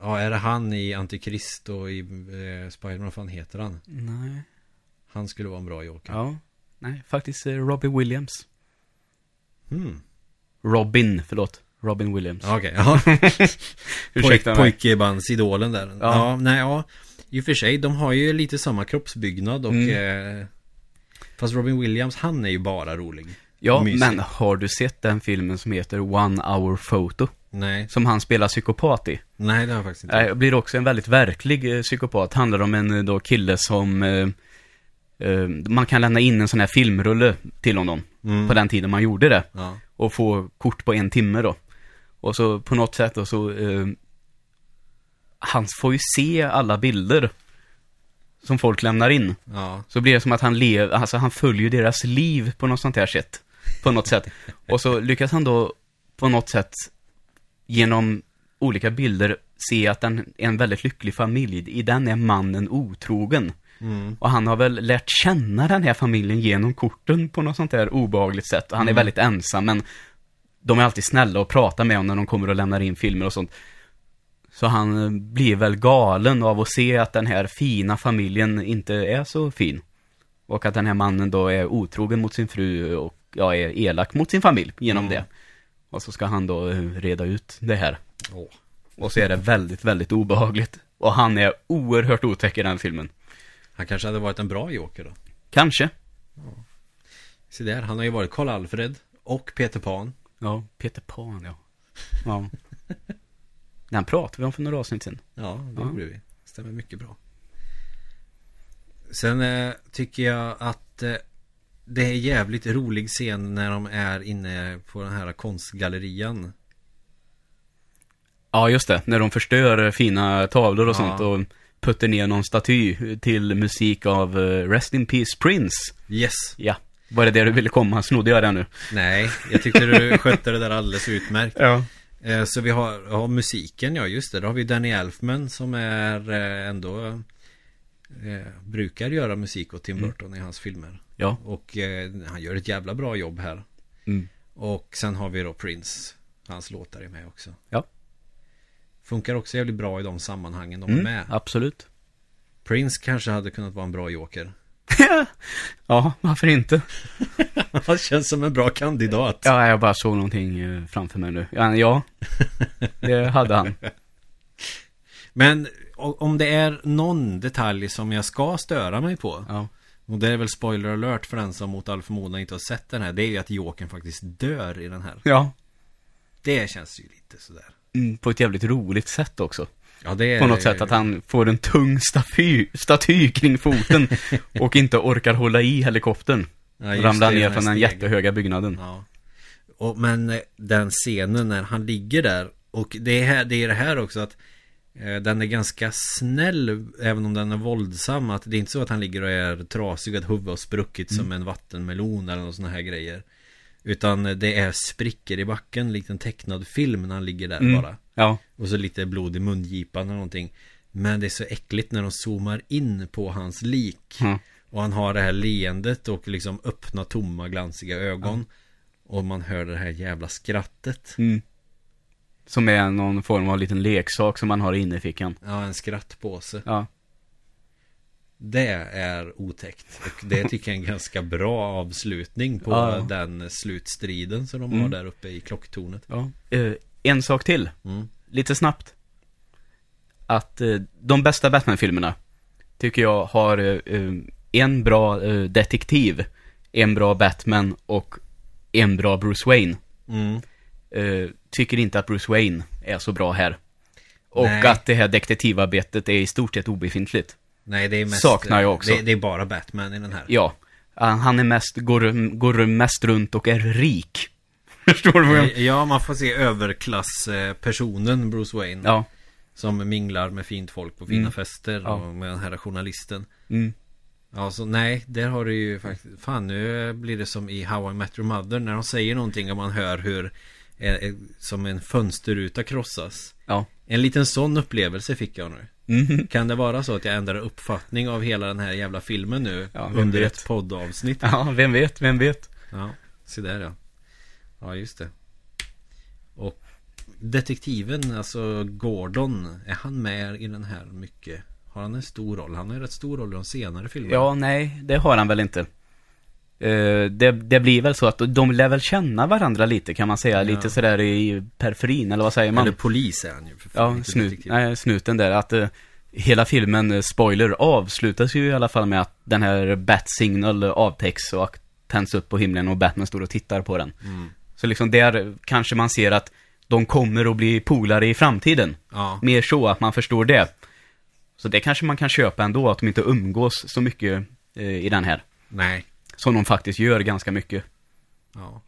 Ja, är det han i Antikrist och i eh, Spiderman, vad fan heter han? Nej. Han skulle vara en bra Joker. Ja. Nej, faktiskt eh, Robin Williams. Hmm. Robin, förlåt. Robin Williams. Ja, Okej, ja. Poj, Ursäkta pojkebandsidolen där. Ja. Ja. nej, ja. I och för sig, de har ju lite samma kroppsbyggnad och... Mm. Eh, fast Robin Williams, han är ju bara rolig. Ja, Mysig. men har du sett den filmen som heter One Hour Photo? Nej, Som han spelar psykopat i? nej det har jag faktiskt inte. Nej, blir också en väldigt verklig eh, psykopat. Handlar om en eh, då kille som eh, eh, man kan lämna in en sån här filmrulle till honom. Mm. På den tiden man gjorde det. Ja. Och få kort på en timme då. Och så på något sätt då så eh, han får ju se alla bilder som folk lämnar in. Ja. Så blir det som att han lever, alltså han följer deras liv på något sånt här sätt. På något sätt. Och så lyckas han då på något sätt genom olika bilder se att den är en väldigt lycklig familj. I den är mannen otrogen. Mm. Och han har väl lärt känna den här familjen genom korten på något sånt där obehagligt sätt. Och han är Mm. väldigt ensam men de är alltid snälla och pratar med honom när de kommer och lämnar in filmer och sånt. Så han eh, blir väl galen av att se att den här fina familjen inte är så fin. Och att den här mannen då är otrogen mot sin fru och ja, är elak mot sin familj genom Mm. det. Och så ska han då eh, reda ut det här. Åh. Och så är det väldigt, väldigt obehagligt. Och han är oerhört otäck i den filmen. Han kanske hade varit en bra Joker då. Kanske. Se där, han har ju varit Karl Alfred och Peter Pan. Ja, Peter Pan, ja. Ja. Den pratade vi om för några avsnitt sedan. Ja, det Ja. gjorde vi. Stämmer mycket bra. Sen eh, tycker jag att eh, det är jävligt rolig scen när de är inne på den här konstgallerian. Ja, just det. När de förstör fina tavlor och Ja. sånt och puttar ner någon staty till musik av eh, Rest in Peace Prince. Yes. Ja. Var det det du ville komma? Snodde jag det nu? Nej, jag tyckte du skötte det där alldeles utmärkt. Ja. Eh, Så vi har, har musiken, ja just det. Då har vi Danny Elfman som är eh, ändå eh, Brukar göra musik åt Tim Mm. Burton i hans filmer. Ja. Och eh, han gör ett jävla bra jobb här. Mm. Och sen har vi då Prince. Hans låtar är med också. Ja. Funkar också jävligt bra i de sammanhangen de är Mm, med. absolut. Prince kanske hade kunnat vara en bra joker. Ja, varför inte? Han känns som en bra kandidat. Ja, jag bara såg någonting eh, framför mig nu. Ja, ja. det hade han. Men om det är någon detalj som jag ska störa mig på. Ja. Och det är väl spoiler alert för den som mot all förmodan inte har sett den här. Det är ju att Jokern faktiskt dör i den här. Ja. Det känns ju lite sådär. Mm, på ett jävligt roligt sätt också. Ja, det är... På något sätt att han får en tung staty, staty kring foten och inte orkar hålla i helikoptern. Ja, Ramlar ner från den jättehöga byggnaden. Ja. Och, men eh, den scenen när han ligger där och det är, här, det är det här också att eh, Den är ganska snäll Även om den är våldsam att Det är inte så att han ligger och är trasig Att huvudet har spruckit Mm. som en vattenmelon Eller någon sån här grejer Utan eh, det är sprickor i backen Likt en tecknad film när han ligger där Mm. bara Ja. Och så lite blod i mungipan eller någonting Men det är så äckligt när de zoomar in på hans lik Ja. och han har det här leendet och liksom öppna tomma glansiga ögon Och man hör det här jävla skrattet Mm. Som är någon form av liten leksak som man har inne i fickan. Ja, en skrattpåse Ja. Det är otäckt Och det tycker jag är en ganska bra avslutning på Ja. den slutstriden som de Mm. har där uppe i klocktornet ja. En sak till. mm. Lite snabbt. Att eh, de bästa Batman-filmerna tycker jag har eh, eh, en bra eh, detektiv, en bra Batman och en bra Bruce Wayne. Mm. Eh, tycker inte att Bruce Wayne är så bra här. Och Nej. att det här detektivarbetet är i stort sett obefintligt. Nej, det är mest Saknar jag också. det, det är bara Batman i den här Ja. Han är mest, går, går mest runt och är rik. Förstår du vad jag Ja, man får se överklasspersonen Bruce Wayne Ja. Som minglar med fint folk på fina Mm. fester Ja. och med den här journalisten Mm. Ja, så nej, där har du ju faktiskt Fan, nu blir det som i How I Met Your Mother När de säger någonting och man hör hur eh, eh, Som en fönsterruta krossas Ja. En liten sån upplevelse fick jag nu Mhm. Kan det vara så att jag ändrar uppfattning av hela den här jävla filmen nu Ja, Under vet? ett poddavsnitt Ja, vem vet, vem vet. Ja, se där ja Ja, just det Och Detektiven, alltså Gordon Är han med i den här mycket? Har han en stor roll? Han har ju rätt stor roll i de senare filmerna Ja, nej, det har han väl inte. Eh, det, det blir väl så att de lär väl känna varandra lite kan man säga, Ja. lite sådär i periferin, eller vad säger man? Eller polis är han ju för fan, ja, snut, nej, snuten där, att eh, hela filmen, eh, spoiler, avslutas ju i alla fall med att den här Bat-signal avtäcks och tänds upp på himlen och Batman står och tittar på den. Mm. Så liksom där kanske man ser att de kommer att bli polare i framtiden. Ja, Mer så att man förstår det. Så det kanske man kan köpa ändå, att de inte umgås så mycket eh, i den här. nej Som de faktiskt gör ganska mycket. Ja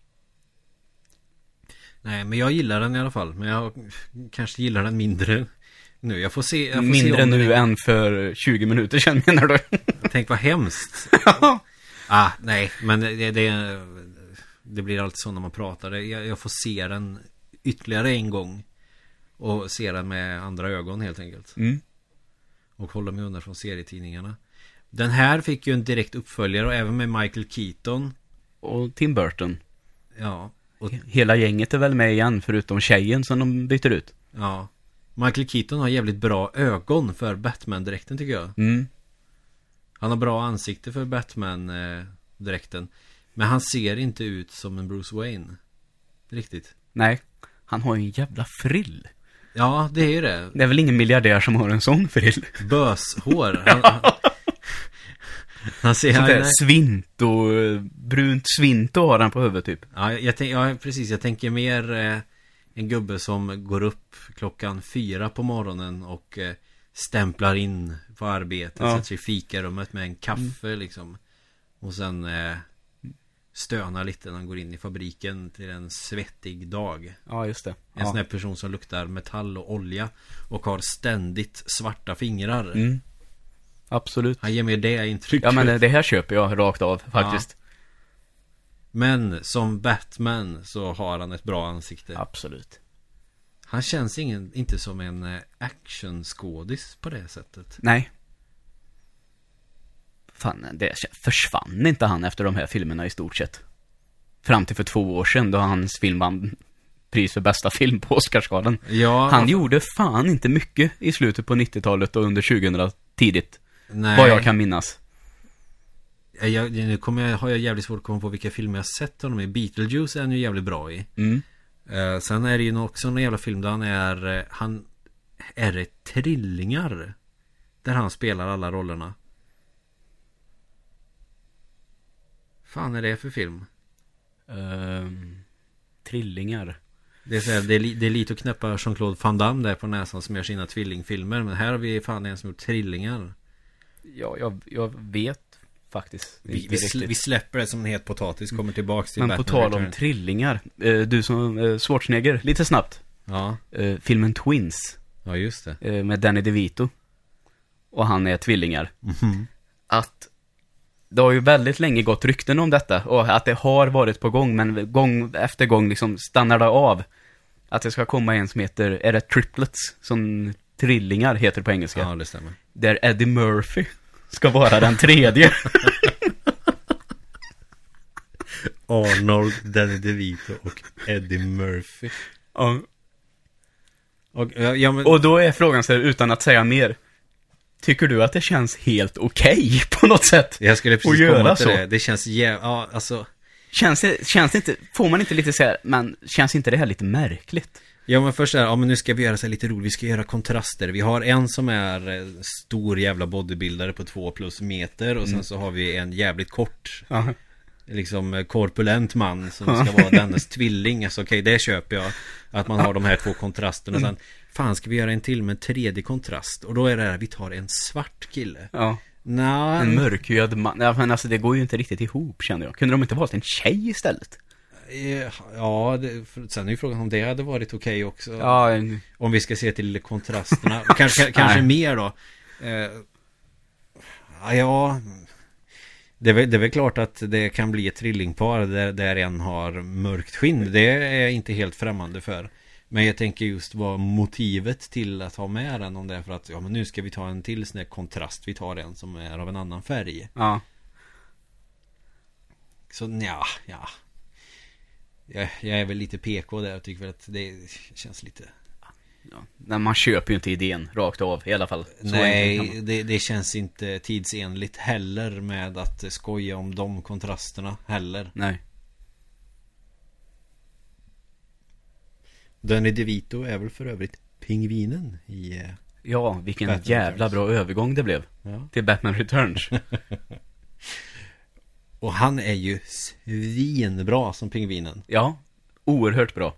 Nej men jag gillar den i alla fall Men jag kanske gillar den mindre Nu, jag får se jag får se Mindre den nu är- än för 20 minuter sedan menar du? Tänk vad hemskt Ah, nej, men det, det, det blir alltid så när man pratar. Jag, jag får se den ytterligare en gång. Och se den med andra ögon helt enkelt. Mm. Och hålla mig undan från serietidningarna. Den här fick ju en direkt uppföljare och även med Michael Keaton. Och Tim Burton. Ja, och, Hela gänget är väl med igen, förutom tjejen som de byter ut. ja. Michael Keaton har jävligt bra ögon för Batman-dräkten tycker jag. Mm. Han har bra ansikte för Batman-dräkten. Men han ser inte ut som en Bruce Wayne. Riktigt. Nej, han har ju en jävla frill. Ja, det är ju det. Det är väl ingen miljardär som har en sån frill? Böshår. Han, han, han ser... Sånt där svinto, brunt svinto har han på huvudet typ. ja, jag tänk, ja, precis. Jag tänker mer eh, en gubbe som går upp klockan fyra på morgonen och eh, stämplar in på arbetet. Ja. Sätter sig i fikarummet med en kaffe liksom. Och sen eh, stönar lite när han går in i fabriken till en svettig dag. Ja, just det. En sån Ja. här person som luktar metall och olja och har ständigt svarta fingrar. Mm. Absolut. Han ger mig det intrycket. Ja, men det- här köper jag rakt av faktiskt. Men som Batman så har han ett bra ansikte. Absolut. Han känns ingen, inte som en eh, actionskådis på det sättet. Nej. Fan, det försvann inte han efter de här filmerna i stort sett? Fram till för två år sedan då hans film vann pris för bästa film på Oscarsgalan. Ja, Han gjorde fan inte mycket i slutet på 90-talet och under 2000 tidigt. nej, Vad jag kan minnas. Jag, nu kommer jag, har jag jävligt svårt att komma på vilka filmer jag sett honom i. Beetlejuice är han ju jävligt bra i. Mm. Eh, sen är det ju också en jävla film där han är, eh, han är det trillingar. Där han spelar alla rollerna. Fan är det för film? Ehm, trillingar. Det är, så här, det, är, li- det är lite att knäppa Jean-Claude Van Damme där på näsan som gör sina tvillingfilmer. Men här har vi fan en som gjort trillingar. Ja, jag, jag vet faktiskt Vi, vi, vi släpper det som en het potatis, kommer tillbaks till Men på Batman tal om Returns. trillingar. eh, du som uh, Schwarzenegger, lite snabbt. Ja, Eh, filmen Twins. ja just det. eh, med Danny DeVito. Och han är tvillingar. Mhm. Att det har ju väldigt länge gått rykten om detta och att det har varit på gång men gång efter gång liksom stannar det av. Att det ska komma en som heter, är det triplets? Som trillingar heter på engelska. Ja, det stämmer. Där Eddie Murphy ska vara den tredje. Arnold, Danny DeVito och Eddie Murphy. Ja. Och, ja, men, Och då är frågan så här, utan att säga mer. Tycker du att det känns helt okej på något sätt? jag skulle precis att komma till så. det. Det känns jävligt, ja alltså. Känns det, känns det inte, får man inte lite så här, men känns inte det här lite märkligt? Ja men först är ja men nu ska vi göra så här lite roligt, vi ska göra kontraster. Vi har en som är eh, stor jävla bodybuildare på två plus meter och sen så har vi en jävligt kort Ja. Liksom eh, korpulent man som ska vara dennes tvilling Alltså okej det köper jag Att man har de här två kontrasterna sen Fan ska vi göra en till med en tredje kontrast Och då är det här, vi tar en svart kille Ja. Nja En mörkhyad man. Ja, men alltså det går ju inte riktigt ihop känner jag. Kunde de inte valt en tjej istället? eh, Ja, det, för, sen är ju frågan om det hade varit okej också Ja, en- Om vi ska se till kontrasterna Kanske, kanske Nej. mer då eh, Ja det är, väl, det är väl klart att det kan bli ett trillingpar där, där en har mörkt skinn Det är jag inte helt främmande för Men jag tänker just vad motivet till att ha med den Om det är för att ja men nu ska vi ta en till sån här kontrast Vi tar en som är av en annan färg ja. Så ja, ja jag, jag är väl lite PK där och tycker väl att det känns lite ja. Nej, man köper ju inte idén rakt av i alla fall. Så Nej, det, det känns inte tidsenligt heller med att skoja om de kontrasterna heller. Nej. Danny DeVito är väl för övrigt pingvinen i... eh, Ja, vilken Batman jävla Returns. bra övergång det blev. Ja. Till Batman Returns. Och han är ju svinbra som pingvinen. ja, oerhört bra.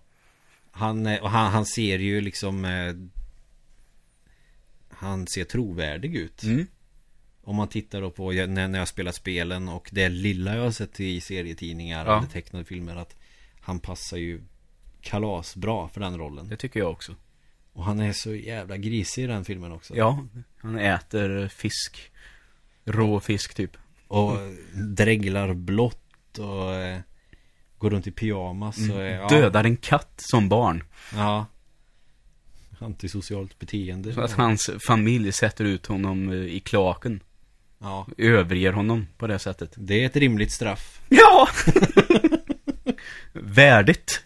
Han, eh, och han, han ser ju liksom... eh, Han ser trovärdig ut. Mm. Om man tittar då på när, när jag spelat spelen och det lilla jag har sett i serietidningar Ja. eller tecknade filmer att han passar ju kalasbra för den rollen. Det tycker jag också. Och han är så jävla grisig i den filmen också. Ja, han äter fisk. Rå fisk typ. Och dreglar blått och eh, går runt i pyjamas och eh, ja, Dödar en katt som barn. Ja. Antisocialt beteende. Så att hans familj sätter ut honom eh, i kloaken. Ja. Överger honom på det sättet. Det är ett rimligt straff. Ja! Värdigt.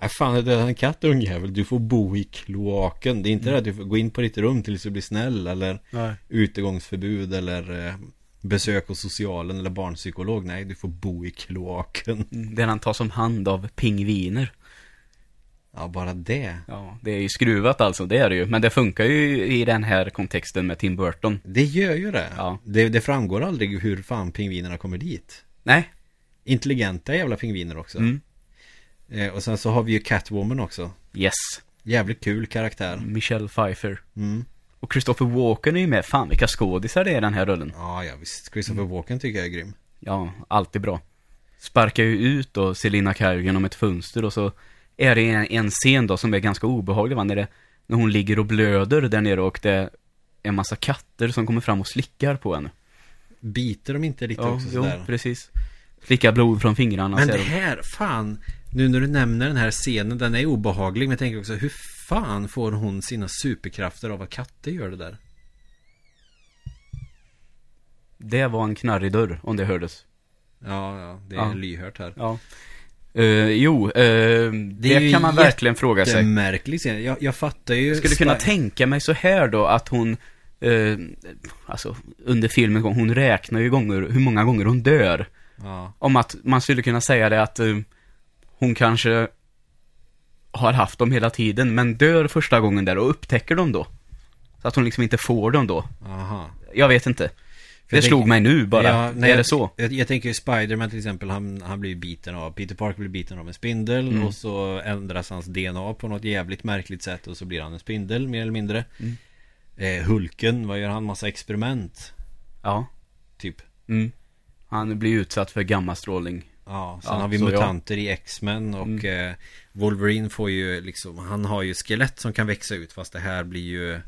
Nej fan, det är en katt ungjävel. Du får bo i kloaken. Det är inte det att du får gå in på ditt rum tills du blir snäll eller Nej. utegångsförbud eller eh, besök hos socialen eller barnpsykolog. Nej, du får bo i kloaken. Där han tas om hand av pingviner. Ja, bara det. Ja, det är ju skruvat alltså, det är det ju. Men det funkar ju i den här kontexten med Tim Burton. Det gör ju det. Ja. Det, det framgår aldrig hur fan pingvinerna kommer dit. Nej. Intelligenta jävla pingviner också. Mm. Eh, och sen så har vi ju Catwoman också. Yes. Jävligt kul karaktär. Michelle Pfeiffer. Mm. Och Christopher Walken är ju med. Fan vilka skådisar det är i den här rollen. Ja, ja visst. Christopher Walken tycker jag är grym. Ja, alltid bra. Sparkar ju ut då Selina Kyle genom ett fönster och så är det en, en scen då som är ganska obehaglig va, när, det, när hon ligger och blöder där nere och det är en massa katter som kommer fram och slickar på henne. Biter de inte lite Ja, också jo, sådär? precis. Slickar blod från fingrarna. Men det är de- här, fan. Nu när du nämner den här scenen, den är obehaglig. Men jag tänker också, hur fan får hon sina superkrafter av att katter gör det där? Det var en knarrig dörr, om det hördes. Ja, ja, det är Ja. lyhört här. Ja. Eh, jo, eh, det, ju kan man verkligen fråga Det är sig. en märklig scen. Jag, jag fattar ju... Jag skulle kunna tänka mig så här då att hon, eh, alltså under filmen, hon räknar ju gånger, hur många gånger hon dör. Ja, Om att man skulle kunna säga det att hon kanske har haft dem hela tiden, men dör första gången där och upptäcker dem då. Så att hon liksom inte får dem då. aha. Jag vet inte. Det jag slog mig nu bara. Ja, nej, är det så? Jag, jag tänker ju Spiderman till exempel, han, han blir biten av, Peter Parker blir biten av en spindel Mm. och så ändras hans DNA på något jävligt märkligt sätt och så blir han en spindel mer eller mindre. Mm. Eh, Hulken, vad gör han? Massa experiment, Ja. typ. Mm. Han blir utsatt för gammastrålning. Ja, sen Ja, har vi så ja. mutanter i X-Men och Mm. eh, Wolverine får ju liksom, han har ju skelett som kan växa ut fast det här blir ju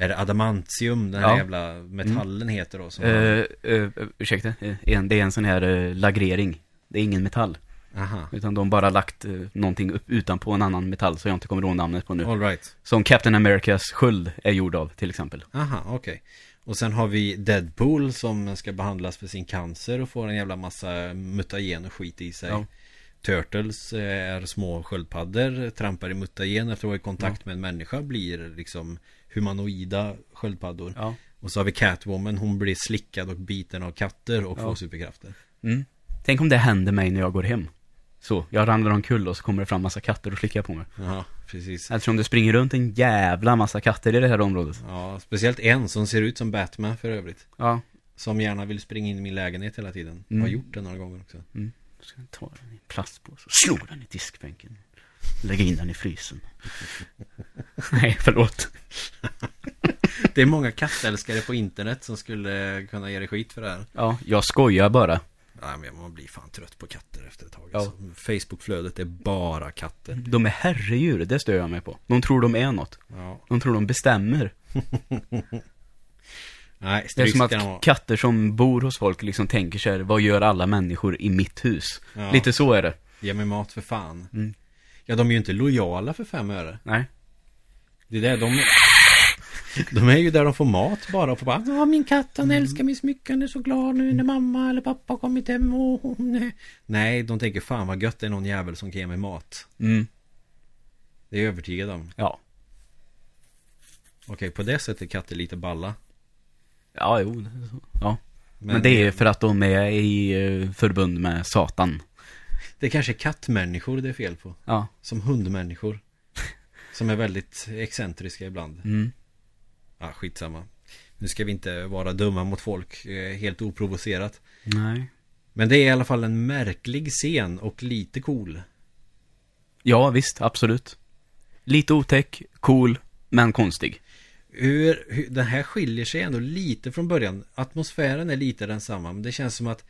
Är det adamantium den här Ja. jävla metallen heter då? Som Uh, uh, ursäkta, Eh, en, det är en sån här eh, lagrering. Det är ingen metall. aha, Utan de bara lagt uh, någonting upp utanpå en annan metall, så jag inte kommer ihåg namnet på nu. all right. Som Captain Americas sköld är gjord av, till exempel. Aha, okej. Och sen har vi Deadpool som ska behandlas för sin cancer och får en jävla massa mutagen och skit i sig. Ja. Turtles är små sköldpaddor, trampar i mutagen efter att vara i kontakt med en människa, blir liksom humanoida sköldpaddor. Ja. Och så har vi Catwoman, hon blir slickad och biten av katter och Ja. får superkrafter. Mm. Tänk om det händer mig när jag går hem. Så, jag ramlar omkull och så kommer det fram massa katter och slickar på mig. Ja, precis. Eftersom det springer runt en jävla massa katter i det här området. Ja, speciellt en som ser ut som Batman för övrigt. Ja. Som gärna vill springa in i min lägenhet hela tiden. Mm. Har gjort det några gånger också. Ska jag ta den i plastpåse och slå den i diskbänken. Lägga in den i frysen. Nej, förlåt. Det är många kattälskare på internet som skulle kunna ge dig skit för det här. Ja, jag skojar bara. Nej men man blir fan trött på katter efter ett tag. Ja. Alltså. Facebookflödet är bara katter. De är herredjur, det stör jag mig på. De tror de är något. Ja. De tror de bestämmer. Nej, Det är som att katter som bor hos folk liksom tänker sig, vad gör alla människor i mitt hus? Ja. Lite så är det. Ge mig mat för fan. Mm. Ja, de är ju inte lojala för fem öre. Nej. Det är det de... De är ju där de får mat bara och får bara Ja min katt han Mm. älskar mig så mycket Han är så glad nu när mamma eller pappa har kommit hem och nej. nej de tänker fan vad gött det är någon jävel som kan ge mig mat Mm. Det är jag övertygad om Ja. Okej på det sättet är katter lite balla Ja, jo. Ja. Men, det är för att de är i eh, förbund med Satan. Det kanske är kattmänniskor det är fel på Ja. Som hundmänniskor Som är väldigt excentriska ibland Mm. Ja skitsamma Nu ska vi inte vara dumma mot folk eh, Helt oprovocerat Nej. Men det är i alla fall en märklig scen och lite cool Ja, visst. Absolut. Lite otäck, cool, men konstig. hur, hur, Den här skiljer sig ändå lite från början Atmosfären är lite densamma Men det känns som att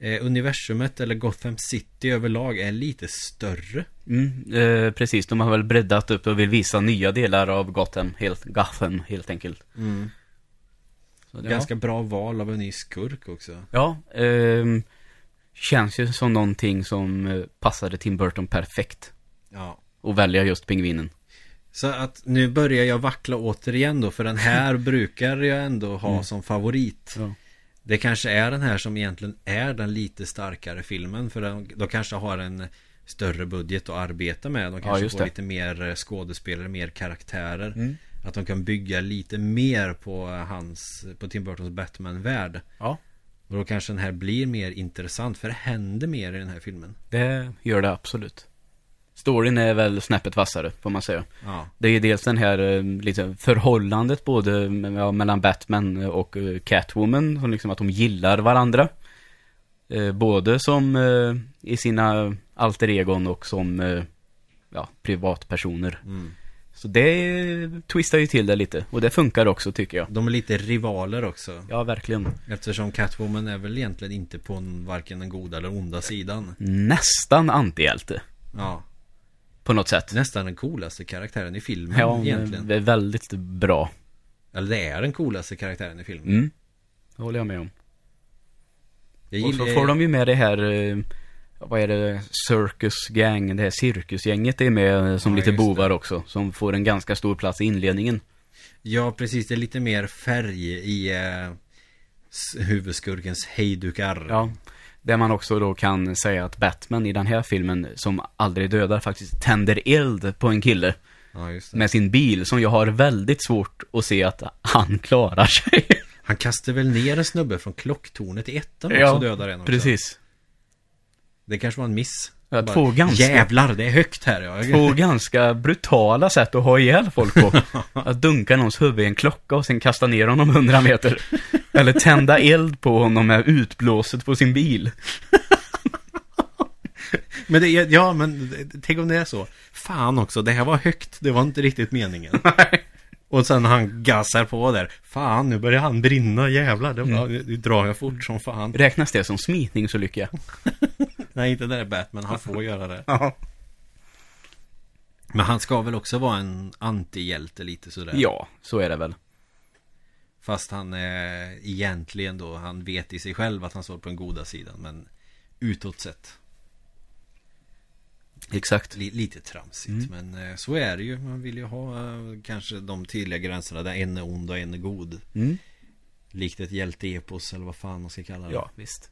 eh, Universumet eller Gotham City överlag är lite större Mm, eh, precis. De har väl breddat upp och vill visa nya delar av Gotham, helt, Gotham, helt enkelt. Så det- Ganska bra val av en ny skurk också Ja, ehm, känns ju som någonting som eh, passade Tim Burton perfekt. Ja Och välja just pingvinen. Så att nu börjar jag vackla återigen då För den här brukar jag ändå ha som favorit Ja. Det kanske är den här som egentligen är den lite starkare filmen För de, de kanske har en större budget att arbeta med De kanske just får lite mer eh, skådespelare, mer karaktärer Mm. Att de kan bygga lite mer på hans På Tim Burtons Batman-värld Ja. Och då kanske den här blir mer intressant För det händer mer i den här filmen Det gör det absolut. Storyn är väl snäppet vassare, får man säga. Ja. Det är dels den här liksom, förhållandet både ja, mellan Batman och eh, Catwoman, som liksom att de gillar varandra. Eh, både som eh, i sina alter egon och som eh, ja, privatpersoner. Mm. Så det twistar ju till det lite. Och det funkar också tycker jag. De är lite rivaler också. Ja, verkligen. Eftersom Catwoman är väl egentligen inte på en, varken den goda eller onda sidan. Nästan antihjälte. Ja. På något sätt. Nästan den coolaste karaktären i filmen Ja, egentligen. det är väldigt bra. Eller det är den coolaste karaktären i filmen. Mm. Det håller jag med om. Jag Och så får de ju med det här, eh, vad är det, Circus Gang, det här cirkusgänget är med eh, som Ja, lite bovar det. också. Som får en ganska stor plats i inledningen. Ja, precis. Det är lite mer färg i eh, huvudskurkens hejdukar. Ja. Där man också då kan säga att Batman i den här filmen, som aldrig dödar, faktiskt tänder eld på en kille ja just det. med sin bil. Som jag har väldigt svårt att se att han klarar sig. Han kastar väl ner en snubbe från klocktornet i ettan Ja, och dödar en också. Precis. Det kanske var en miss. Ja, Bara, två ganska- Jävlar, det är högt här ja. Två ganska brutala sätt att ha ihjäl folk på. Att dunka någons huvud i en klocka och sen kasta ner honom 100 meter. Eller tända eld på honom med utblåset på sin bil. Men det ja men tänk om det är så. Fan också, det här var högt. Det var inte riktigt meningen. Och sen han gassar på där. Fan, nu börjar han brinna, jävlar. Det var, nu drar jag fort som fan. Räknas det som smitningsolycka? Nej, inte där är Batman. Han får göra det. Ja. Men han ska väl också vara en antihjälte lite sådär. Ja, så är det väl. Fast han är egentligen då, han vet i sig själv att han står på den goda sidan. Men utåt sett. Exakt. Li, lite tramsigt. Men eh, så är det ju. Man vill ju ha eh, kanske de tydliga gränserna där en är ond och en är god. Mm. Likt ett hjälteepos eller vad fan man ska kalla det. Ja, visst.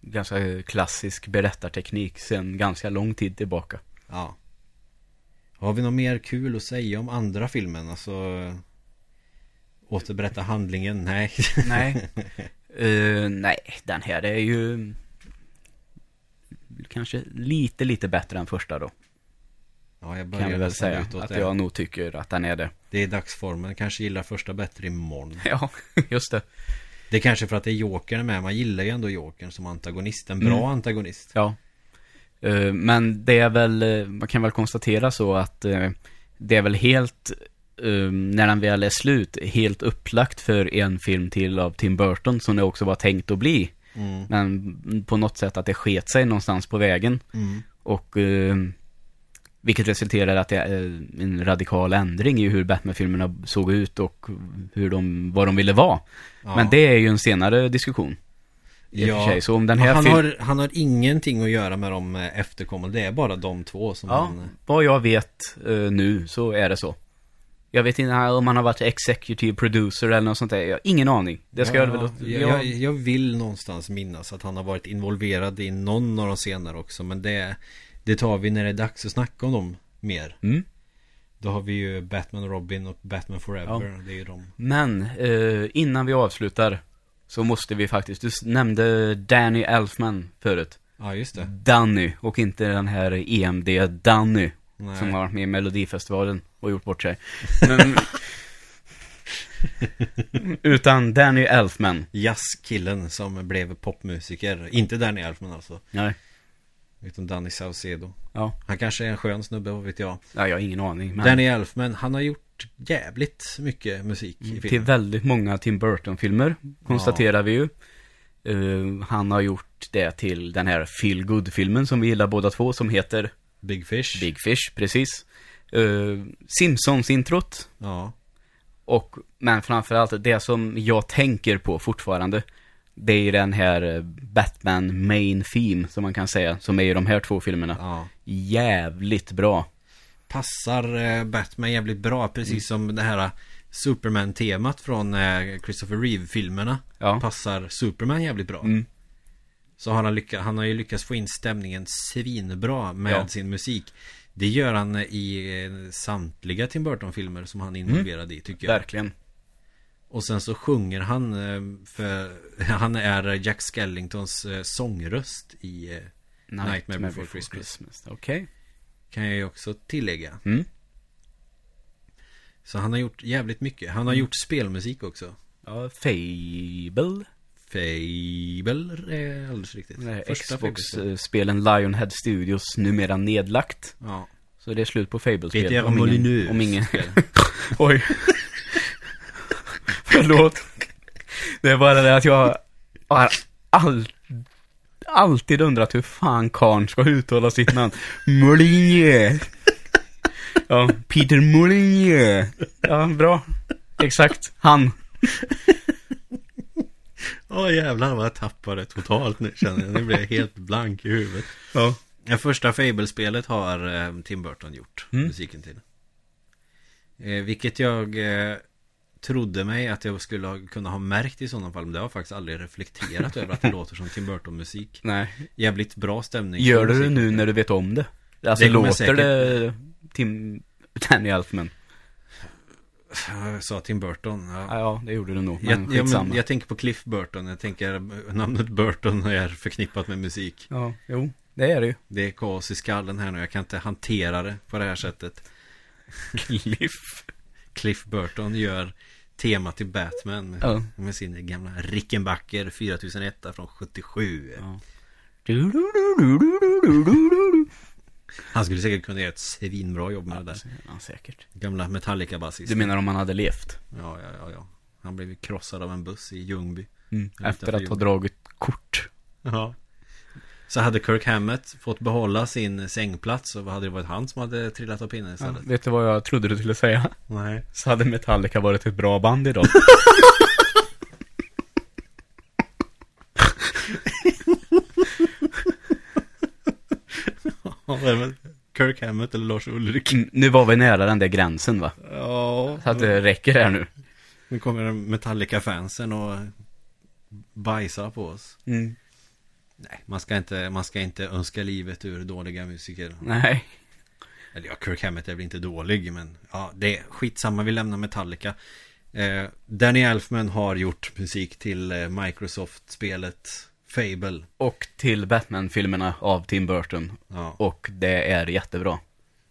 Ganska klassisk berättarteknik sen ganska lång tid tillbaka. ja. Har vi något mer kul att säga om andra filmen? Alltså Återberätta handlingen? Nej. Nej. Eh, nej, den här är ju kanske lite, lite bättre än första då. ja, jag Kan börjar väl säga. Att det. jag nog tycker att den är det. Det är dagsformen. Kanske gillar första bättre imorgon. Ja, just det. Det är kanske för att det är Jokern med. Man gillar ju ändå Jokern som antagonist. En bra Mm. antagonist. Ja. Eh, Men det är väl, eh, man kan väl konstatera så att eh, det är väl helt, när den väl är slut, helt upplagt för en film till av Tim Burton som det också var tänkt att bli. Mm. Men på något sätt att det sket sig någonstans på vägen. Mm. Och vilket resulterar i att det är en radikal ändring i hur Batman-filmerna såg ut och hur de, vad de ville vara. Ja. Men det är ju en senare diskussion. I för sig. Så om den här han, har, han har ingenting att göra med de eh, efterkommande. Det är bara de två som Ja, han... vad jag vet eh, nu så är det så. Jag vet inte om han har varit executive producer eller något sånt där. Jag har ingen aning. Det ska ja, jag väl... jag, jag, jag vill någonstans minnas att han har varit involverad i någon av de senare också. Men det, det tar vi när det är dags att snacka om dem mer. Mm. Då har vi ju Batman och Robin och Batman Forever. Ja. Det är ju de. Men eh, innan vi avslutar så måste vi faktiskt... Du nämnde Danny Elfman förut. Ja, just det. Danny och inte den här EMD Danny Nej. som har varit med i Melodifestivalen och gjort bort sig. Men, utan Danny Elfman. Jazzkillen som blev popmusiker. Inte Danny Elfman alltså. Nej. Utan Danny Saucedo. Ja. Han kanske är en skön snubbe, vad vet jag. ja, jag har ingen aning. Men Danny Elfman, han har gjort jävligt mycket musik i till filmen. väldigt många Tim Burton-filmer, konstaterar vi ju. Eh, han har gjort det till den här Feel Good-filmen som vi gillar båda två, som heter Big Fish. Big Fish, precis. Uh, Simpsons-introt. Ja. Och, men framförallt det som jag tänker på fortfarande Det är den här eh, Batman main theme som man kan säga Som är i de här två filmerna ja. Jävligt bra Passar eh, Batman jävligt bra. Precis Mm. som det här eh, Superman-temat från Christopher Reeve-filmerna. Ja, Passar Superman jävligt bra. mm. Så har han, lyckats, han har ju lyckats få in stämningen svinbra med Ja. sin musik. Det gör han i samtliga Tim Burton-filmer som han är involverad i tycker jag. verkligen Och sen så sjunger han eh, för han är Jack Skellingtons eh, sångröst i eh, Nightmare Before Christmas. Okej Kan jag ju också tillägga. Mm. Så han har gjort jävligt mycket. Han har gjort spelmusik också. Ja, Fable. Fable är alldeles riktigt. Nej. Xbox-spelen Lionhead Studios numera nedlagt. Ja. Så det är slut på Fable-spel. Peter Om Molyneux. Om ingen... Oj. Förlåt. Det är bara det att jag har all, alltid undrat hur fan karln ska uttala sitt namn. Molyneux. Ja, Peter Molyneux. Ja, bra. Exakt. Han. Åh jävlar vad jag tappade totalt nu känner jag. Nu blir jag helt blank i huvudet. Ja. Det första Fable-spelet har eh, Tim Burton gjort Mm. musiken till. Eh, vilket jag eh, trodde mig att jag skulle ha, kunna ha märkt i sådana fall. Men det har jag faktiskt aldrig reflekterat över att det låter som Tim Burton-musik. Nej. Jävligt bra stämning. Gör du det nu när du vet om det? Alltså Det låter säkert- det Tim... Danny? Jag sa Tim Burton. Ja. Ja, ja, det gjorde du nog. Jag, jag, men, jag tänker på Cliff Burton. Jag tänker namnet Burton är förknippat med musik. Ja, jo. Det är det ju. Det är kaos i skallen här nu. Jag kan inte hantera det på det här sättet. Cliff. Cliff Burton gör tema till Batman. Med, Ja. med sin gamla Rickenbacker 4001 från 77. Ja. Han skulle säkert kunna göra ett svinbra jobb med det där. Ja, säkert. Gamla Metallica-basist. Du menar om han hade levt? Ja, ja, ja, ja. Han blev krossad av en buss i Ljungby. Mm. Efter att ha dragit kort. Ja. Så hade Kirk Hammett fått behålla sin sängplats så hade det varit han som hade trillat av pinnen Ja, istället. vet du vad jag trodde du skulle säga? Nej. Så hade Metallica varit ett bra band idag. Ja, Kirk Hammett eller Lars Ulrik. Mm, nu var vi nära den där gränsen va? Ja. Så att det räcker här nu. Nu kommer Metallica-fansen och bajsar på oss. Mm. Nej, man ska inte, man ska inte önska livet ur dåliga musiker. Nej. Eller ja, Kirk Hammett är väl inte dålig, men ja, det är skitsamma, vi lämnar Metallica. Eh, Danny Elfman har gjort musik till eh, Microsoft-spelet Fable. Och till Batman-filmerna av Tim Burton. Ja. Och det är jättebra.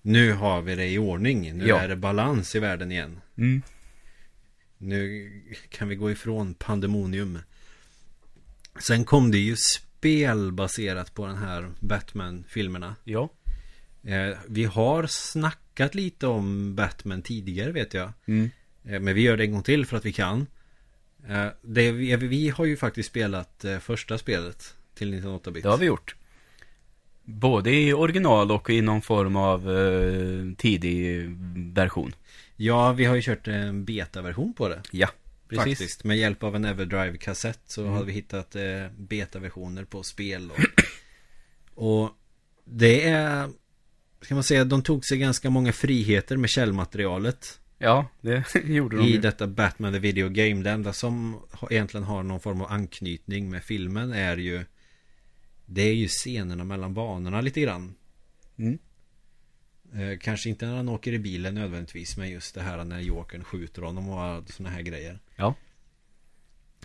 Nu har vi det i ordning, nu Ja. är det balans i världen igen. Mm. Nu kan vi gå ifrån pandemonium. Sen kom det ju spel baserat på den här Batman-filmerna. Ja. Eh, vi har snackat lite om Batman tidigare vet jag. Mm. Eh, men vi gör det en gång till för att vi kan. Eh, det, vi, vi har ju faktiskt spelat eh, första spelet till 1908-bit. Det har vi gjort. Både i original och i någon form av eh, tidig version. Ja, vi har ju kört en betaversion på det. Ja, precis. Mm. Faktiskt. Med hjälp av en Everdrive-kassett så har vi hittat eh, betaversioner på spel. Och, och det är, ska man säga, de tog sig ganska många friheter med källmaterialet. Ja, det gjorde de I ju. detta Batman the Video Game. Det enda som egentligen har någon form av anknytning med filmen är ju Det är ju scenerna mellan banorna lite grann. Mm. Eh, kanske inte när han åker i bilen nödvändigtvis Men just det här när Jokern skjuter honom och sådana här grejer. Ja.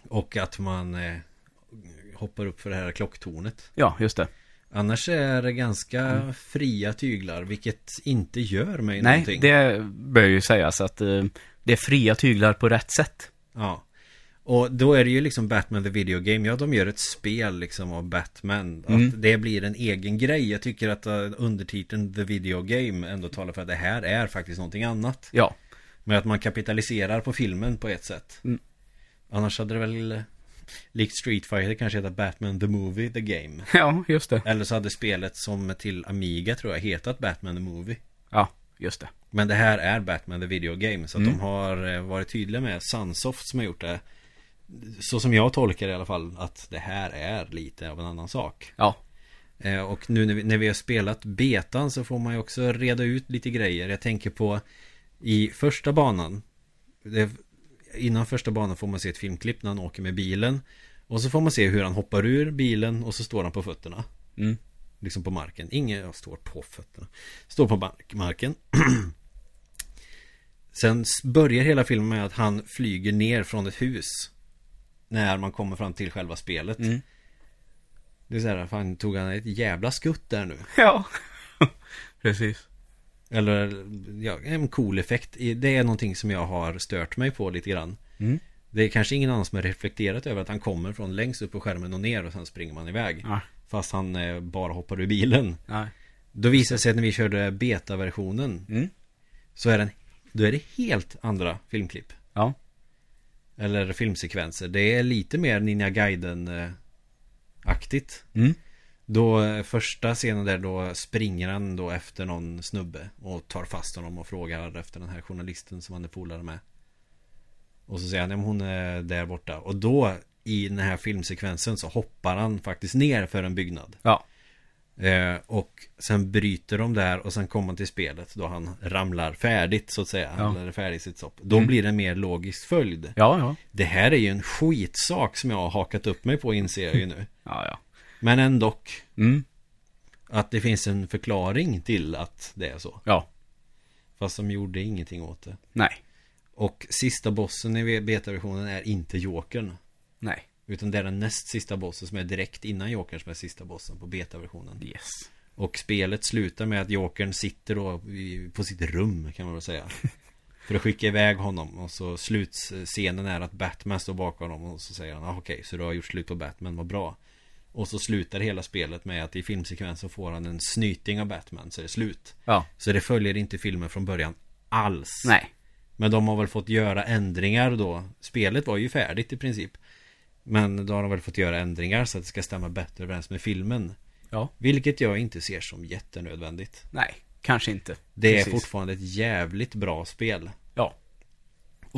Och att man eh, hoppar upp för det här klocktornet. Ja, just det. Annars är det ganska fria tyglar vilket inte gör mig Mm. Nej, någonting. det bör ju sägas att eh, det är fria tyglar på rätt sätt. Ja. Och då är det ju liksom Batman the Video Game. Ja, de gör ett spel liksom av Batman. Mm. Att det blir en egen grej. Jag tycker att uh, undertiteln The Video Game ändå talar för att det här är faktiskt någonting annat. Ja. Men att man kapitaliserar på filmen på ett sätt. Mm. Annars hade det väl, eh, likt Street Fighter kanske hetat Batman the Movie the Game. Ja, just det. Eller så hade spelet som till Amiga tror jag hetat Batman the Movie. Ja, just det. Men det här är Batman the Video Game Så att Mm. de har eh, varit tydliga med Sunsoft som har gjort det Så som jag tolkar det i alla fall Att det här är lite av en annan sak Ja. eh, Och nu när vi, när vi har spelat betan Så får man ju också reda ut lite grejer Jag tänker på I första banan det, Innan första banan får man se ett filmklipp när han åker med bilen Och så får man se hur han hoppar ur bilen Och så står han på fötterna Mm. Liksom på marken. Ingen står på fötterna. Står på mark- marken. Sen börjar hela filmen med att han flyger ner från ett hus. När man kommer fram till själva spelet. Mm. Det är så här, fan tog han ett jävla skutt där nu. Ja. Precis. Eller, ja, en cool effekt. Det är någonting som jag har stört mig på lite grann. Mm. Det är kanske ingen annan som har reflekterat över att han kommer från längst upp på skärmen och ner och sen springer man iväg. Ja. Fast han eh, bara hoppar ur bilen. Nej. Då visade det sig att när vi körde beta-versionen Mm. så är den, då är det helt andra filmklipp. Ja. Eller filmsekvenser. Det är lite mer Ninja Gaiden-aktigt. Mm. Då eh, första scenen där då springer han då efter någon snubbe och tar fast honom och frågar efter den här journalisten som han är polare med. Och så säger han, ja, men hon är där borta. Och då i den här filmsekvensen så hoppar han faktiskt ner för en byggnad. Ja. Eh, och sen bryter de där och sen kommer man till spelet då han ramlar färdigt så att säga. Ja. Eller färdigt sitt stopp. Då Mm. blir det en mer logisk följd. Ja, ja. Det här är ju en skitsak som jag har hakat upp mig på inser jag ju nu. Ja, ja. Men ändå Mm. att det finns en förklaring till att det är så. Ja. Fast de gjorde ingenting åt det. Nej. Och sista bossen i betaversionen är inte Jokern. Nej. Utan det är den näst sista bossen som är direkt innan Jokern som är sista bossen på betaversionen. Yes. Och spelet slutar med att Jokern sitter då på sitt rum kan man väl säga. För att skicka iväg honom och så slutscenen är att Batman står bakom honom och så säger han ah, okej så du har gjort slut på Batman, vad bra. Och så slutar hela spelet med att i filmsekvensen får han en snyting av Batman så är det slut. Ja. Så det följer inte filmen från början alls. Nej. Men de har väl fått göra ändringar då. Spelet var ju färdigt i princip. Men då har de väl fått göra ändringar så att det ska stämma bättre överens med filmen. Ja. Vilket jag inte ser som jättenödvändigt. Nej. Kanske inte. Det är Precis. fortfarande ett jävligt bra spel. Ja.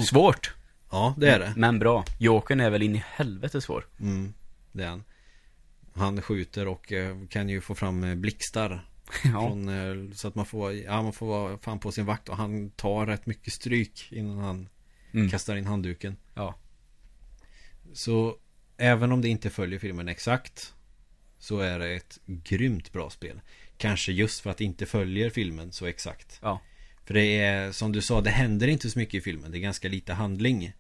Svårt. Ja, det är det. Men bra. Jokern är väl in i helvete svår. Mm, det är han. Han skjuter och eh, kan ju få fram eh, blixtar. Ja. Från, eh, så att man får, ja, man får vara fan på sin vakt och han tar rätt mycket stryk innan han Mm. kastar in handduken. Ja. Så även om det inte följer filmen exakt så är det ett grymt bra spel. Kanske just för att det inte följer filmen så exakt. Ja. För det är som du sa, det händer inte så mycket i filmen. Det är ganska lite handling.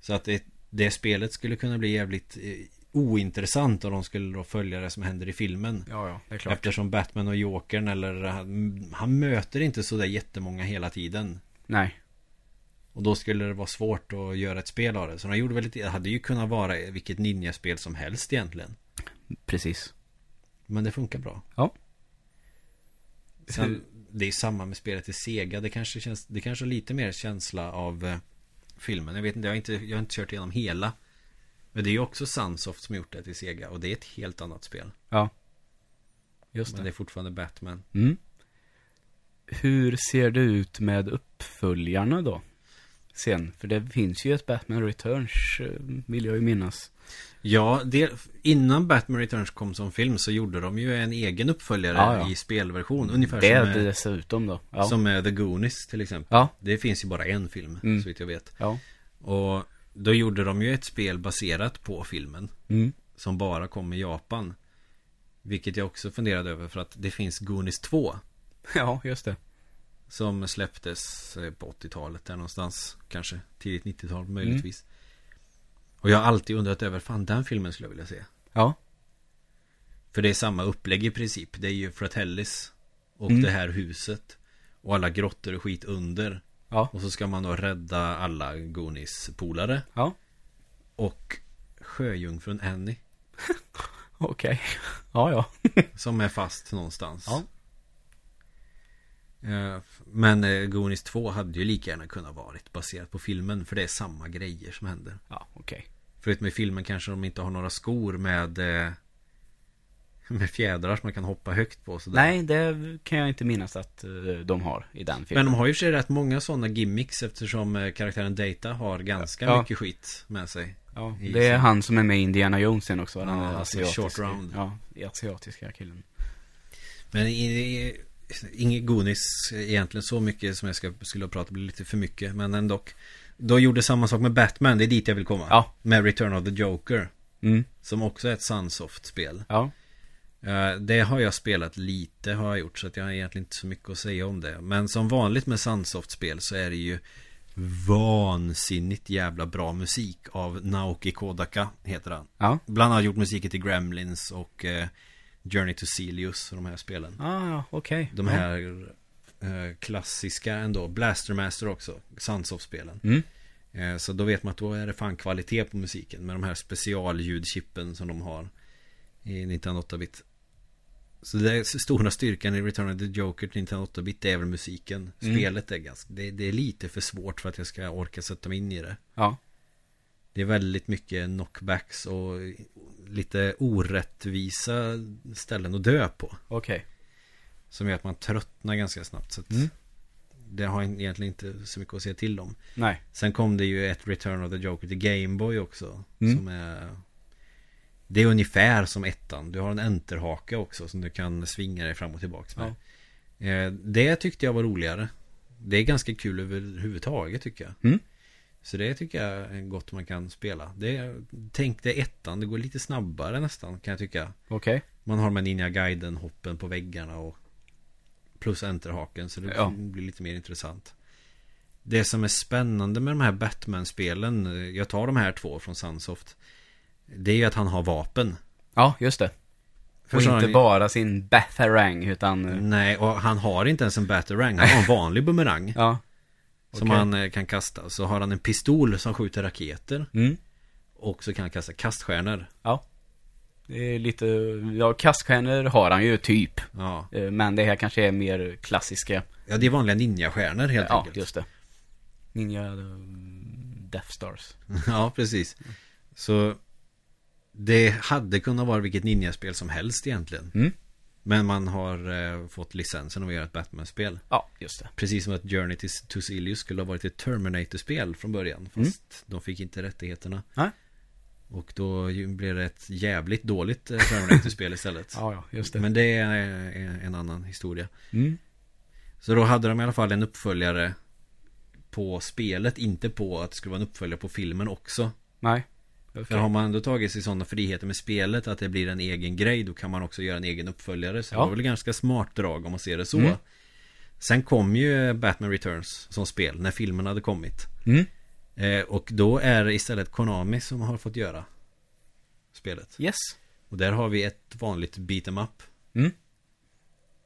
Så att det, det spelet skulle kunna bli jävligt eh, ointressant om de skulle då följa det som händer i filmen. Ja, ja. Det är klart. Eftersom Batman och Jokern eller han, han möter inte sådär jättemånga hela tiden. Nej. Och då skulle det vara svårt att göra ett spel av det. Så de gjorde väl lite, det hade ju kunnat vara vilket ninjaspel som helst egentligen. Precis. Men det funkar bra. Ja. Sen, det är samma med spelet i Sega. Det kanske känns, det kanske har lite mer känsla av eh, filmen. Jag vet inte, jag har inte, jag har inte kört igenom hela. Men det är ju också Sunsoft som gjort det till Sega. Och det är ett helt annat spel. Ja. Just Men det. det är fortfarande Batman. Mm. Hur ser det ut med uppföljarna då? Sen, för det finns ju ett Batman Returns, eh, vill jag ju minnas. Ja, det, innan Batman Returns kom som film så gjorde de ju en egen uppföljare Ja, ja. i spelversion. Ungefär Det som, är dessutom då. Ja. som med The Goonies till exempel. Ja. Det finns ju bara en film, Mm. så vitt jag vet. Ja. Och då gjorde de ju ett spel baserat på filmen. Mm. Som bara kom i Japan. Vilket jag också funderade över för att det finns Goonies 2. Ja, just det. Som släpptes eh, på 80-talet där någonstans. Kanske tidigt 90-tal möjligtvis. Och jag har alltid undrat över, fan den filmen skulle jag vilja se. Ja. För det är samma upplägg i princip. Det är ju Fratellis. Och Mm. det här huset. Och alla grottor och skit under. Ja. Och så ska man då rädda alla Goonies-polare. Ja. Och Sjöjungfrun Annie. Okej. Ja, ja. Som är fast någonstans. Ja. Eh, Men eh, Goonies 2 hade ju lika gärna kunnat varit baserat på filmen. För det är samma grejer som händer. Ja, okej. Förutom i filmen kanske de inte har några skor med eh, Med fjädrar som man kan hoppa högt på sådär. Nej, det kan jag inte minnas att de har i den Men filmen. de har ju för sig rätt många sådana gimmicks eftersom karaktären Data har ganska Ja. mycket skit med sig. Ja, det är han som är med i Indiana Jones sen också. Den Ja, är alltså asiatiska. short round. Ja, asiatiska killen. Men i, inget Goonies egentligen så mycket som jag ska, skulle ha pratat blir lite för mycket. Men ändå. Då gjorde samma sak med Batman, det är dit jag vill komma. Ja. Med Return of the Joker. Mm. Som också är ett Sunsoft-spel. Ja. Eh, Det har jag spelat lite har jag gjort så att jag har egentligen inte så mycket att säga om det. Men som vanligt med Sunsoft-spel så är det ju vansinnigt jävla bra musik av Naoki Kodaka heter han. Ja. Bland annat gjort musiken till Gremlins och eh, Journey to Celius och de här spelen. Ah, okej. De Ja. här eh, klassiska ändå, Blastermaster också, Sunsoft-spelen. Mm. Eh, så då vet man att då är det fan kvalitet på musiken med de här specialljudchippen som de har i Nintendo 8-bit. Så det är stora styrkan i Return of the Joker till Nintendo 8-bit, det är väl musiken. Mm. Spelet är ganska, det, det är lite för svårt för att jag ska orka sätta mig in i det. Ja. Det är väldigt mycket knockbacks och lite orättvisa ställen att dö på. Okej. Som gör att man tröttnar ganska snabbt. Så att Mm. Det har egentligen inte så mycket att säga till om. Nej. Sen kom det ju ett Return of the Joker till Gameboy också. Mm. Som är... Det är ungefär som ettan. Du har en enterhake också som du kan svinga dig fram och tillbaka med. Eh, Det tyckte jag var roligare. Det är ganska kul överhuvudtaget tycker jag. Mm. Så det tycker jag är gott man kan spela. Det tänk dig ettan, det går lite snabbare nästan kan jag tycka. Okej. Man har med Ninja Gaiden hoppen på väggarna och plus enterhaken så det Ja. blir lite mer intressant. Det som är spännande med de här Batman-spelen, jag tar de här två från Sunsoft. Det är ju att han har vapen. Ja, just det. Och inte bara sin Batharang, utan... Nej, och han har inte ens en Batarang. Han har en vanlig bumerang. Ja. Som Okej. han eh, kan kasta. Så har han en pistol som skjuter raketer. Mm. Och så kan han kasta kaststjärnor. Ja. Det är lite... Ja, kaststjärnor har han ju typ. Ja, Eh, Men det här kanske är mer klassiska. ja det är vanliga ninjastjärnor helt ja, enkelt. just det. Ninja eh, Death Stars. Ja, precis. Så det hade kunnat vara vilket ninjaspel som helst egentligen. Mm. Men man har eh, fått licensen att göra ett Batman-spel. Ja, just det. Precis som att Journey to, to Silius skulle ha varit ett Terminator-spel från början. Fast de fick inte rättigheterna. Mm. Nej. Och då blev det ett jävligt dåligt eh, Terminator-spel istället. Ja, ja, just det. Men det är eh, en annan historia. Mm. Så då hade de i alla fall en uppföljare på spelet, inte på att det skulle vara en uppföljare på filmen också. Nej. För Okej. har man ändå tagit sig sådana friheter med spelet att det blir en egen grej Då kan man också göra en egen uppföljare Så Ja. det var väl ganska smart drag om man ser det så Mm. Sen kom ju Batman Returns som spel när filmen hade kommit Mm. eh, Och då är det istället Konami som har fått göra Spelet Yes. Och där har vi ett vanligt beat em up Mm.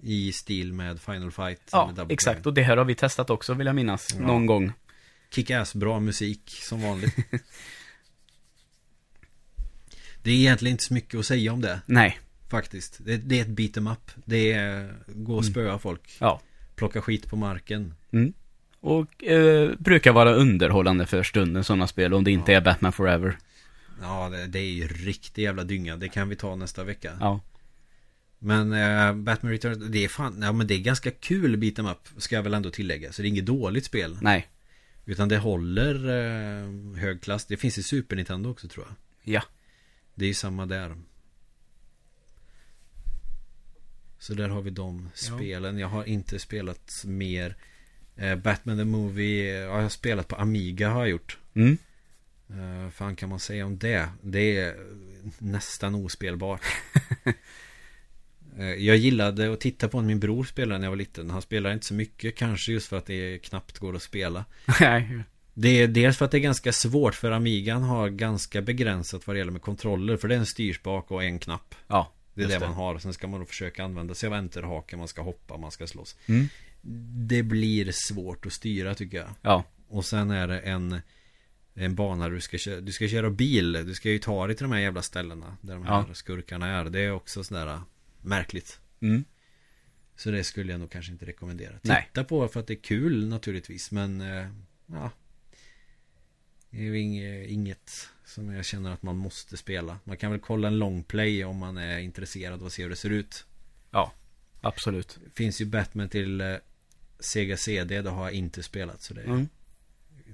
I stil med Final Fight Ja, exakt. Och det här har vi testat också, vill jag minnas. Ja. Någon gång. Kick-ass bra musik som vanligt Det är egentligen inte så mycket att säga om det Nej. Faktiskt. Det, det är ett beat em up. Det är gå och spöa folk. Ja. Plocka skit på marken. Mm. Och eh, brukar vara underhållande för stunden, sådana spel, om det inte är Batman Forever. Ja, det, det är ju riktig jävla dynga. Det kan vi ta nästa vecka. Ja. Men eh, Batman Returns, det är fan, ja men det är ganska kul beat em up. Ska jag väl ändå tillägga. Så det är inget dåligt spel. Nej. Utan det håller eh, hög klass. Det finns i Super Nintendo också tror jag. Ja. Det är samma där. Så där har vi de spelen. Jag har inte spelat mer. Eh, Batman the Movie. Ja, jag har spelat på Amiga har jag gjort. Mm. Uh, fan kan man säga om det? Det är nästan ospelbart. Eh, jag gillade att titta på när min bror spelade när jag var liten. Han spelar inte så mycket, kanske just för att det knappt går att spela. Nej. Det är dels för att det är ganska svårt för Amigan har ganska begränsat vad det gäller med kontroller. För det är en styrspak och en knapp. Ja. Det är just det man har. Sen ska man då försöka använda sig av enterhake. Man ska hoppa, man ska slåss. Mm. Det blir svårt att styra tycker jag. Ja. Och sen är det en En bana du ska, köra, du ska köra bil Du ska ju ta dig till de här jävla ställena Där de här Ja. skurkarna är Det är också sådär äh, märkligt Mm. Så det skulle jag nog kanske inte rekommendera Nej. Titta på för att det är kul naturligtvis Men eh, Ja Det är ju inget, Som jag känner att man måste spela Man kan väl kolla en long play om man är intresserad att se hur det ser ut Ja. Absolut. Finns ju Batman till eh, Sega CD Det har jag inte spelat så det, Mm.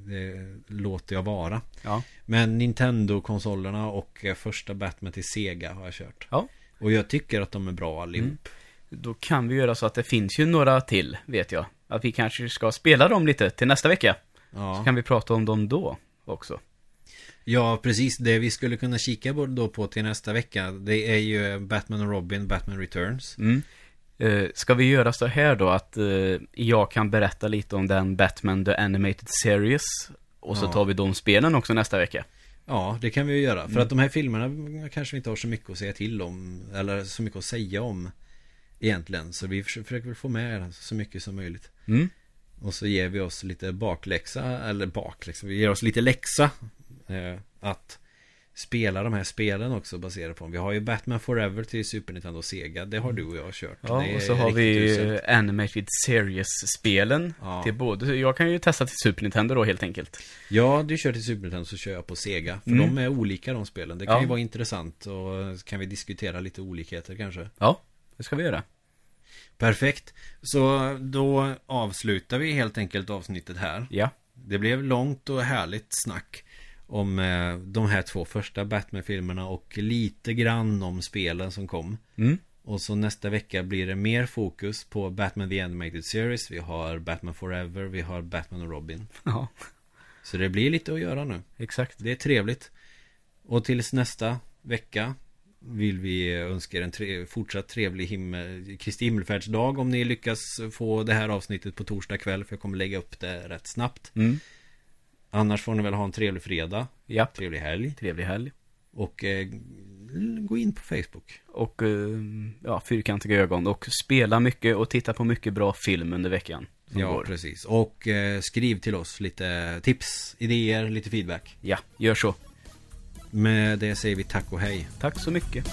det låter jag vara Ja. Men Nintendo-konsolerna och eh, första Batman till Sega har jag kört Ja. Och jag tycker att de är bra allihop Då kan vi göra så att det finns ju några till, vet jag. Att vi kanske ska spela dem lite till nästa vecka. Så Ja. kan vi prata om dem då också. ja, precis Det vi skulle kunna kika på då på till nästa vecka Det är ju Batman och Robin, Batman Returns Mm. Eh, ska vi göra så här då att eh, jag kan berätta lite om den Batman The Animated Series och så Ja. tar vi de spelen också nästa vecka. Ja, det kan vi ju göra. För Mm. att de här filmerna kanske vi inte har så mycket att säga till om. Eller så mycket att säga om. Egentligen. Så vi försöker försöker få med så mycket som möjligt. Mm. Och så ger vi oss lite bakläxa. Eller bakläxa. Vi ger oss lite läxa. Eh, att spela de här spelen också baserat på. Vi har ju Batman Forever till Super Nintendo och Sega. Det har du och jag kört. Ja, och så har vi uselt. Animated Series-spelen. Ja. Till både, jag kan ju testa till Super Nintendo då helt enkelt. Ja, du kör till Super Nintendo så kör jag på Sega. För Mm. de är olika de spelen. Det kan Ja. ju vara intressant och kan vi diskutera lite olikheter kanske. Ja, det ska vi göra. Perfekt. Så då avslutar vi helt enkelt avsnittet här. Ja. Det blev långt och härligt snack om eh, de här två första Batman-filmerna och lite grann om spelen som kom. Mm. Och så nästa vecka blir det mer fokus på Batman The Animated Series. Vi har Batman Forever, vi har Batman och Robin. Ja, Så det blir lite att göra nu. exakt. Det är trevligt. Och tills nästa vecka vill vi önska er en tre fortsatt trevlig himmel Kristi himmelfärdsdag om ni lyckas få det här avsnittet på torsdag kväll för jag kommer lägga upp det rätt snabbt. Mm. Annars får ni väl ha en trevlig fredag, Ja, trevlig helg trevlig helg. och eh, gå in på Facebook. Och eh, ja, fyrkantiga ögon. Och spela mycket och titta på mycket bra film under veckan. Ja, går. precis. Och eh, skriv till oss lite tips, idéer, lite feedback. Ja, gör så. Med det säger vi tack och hej. Tack så mycket.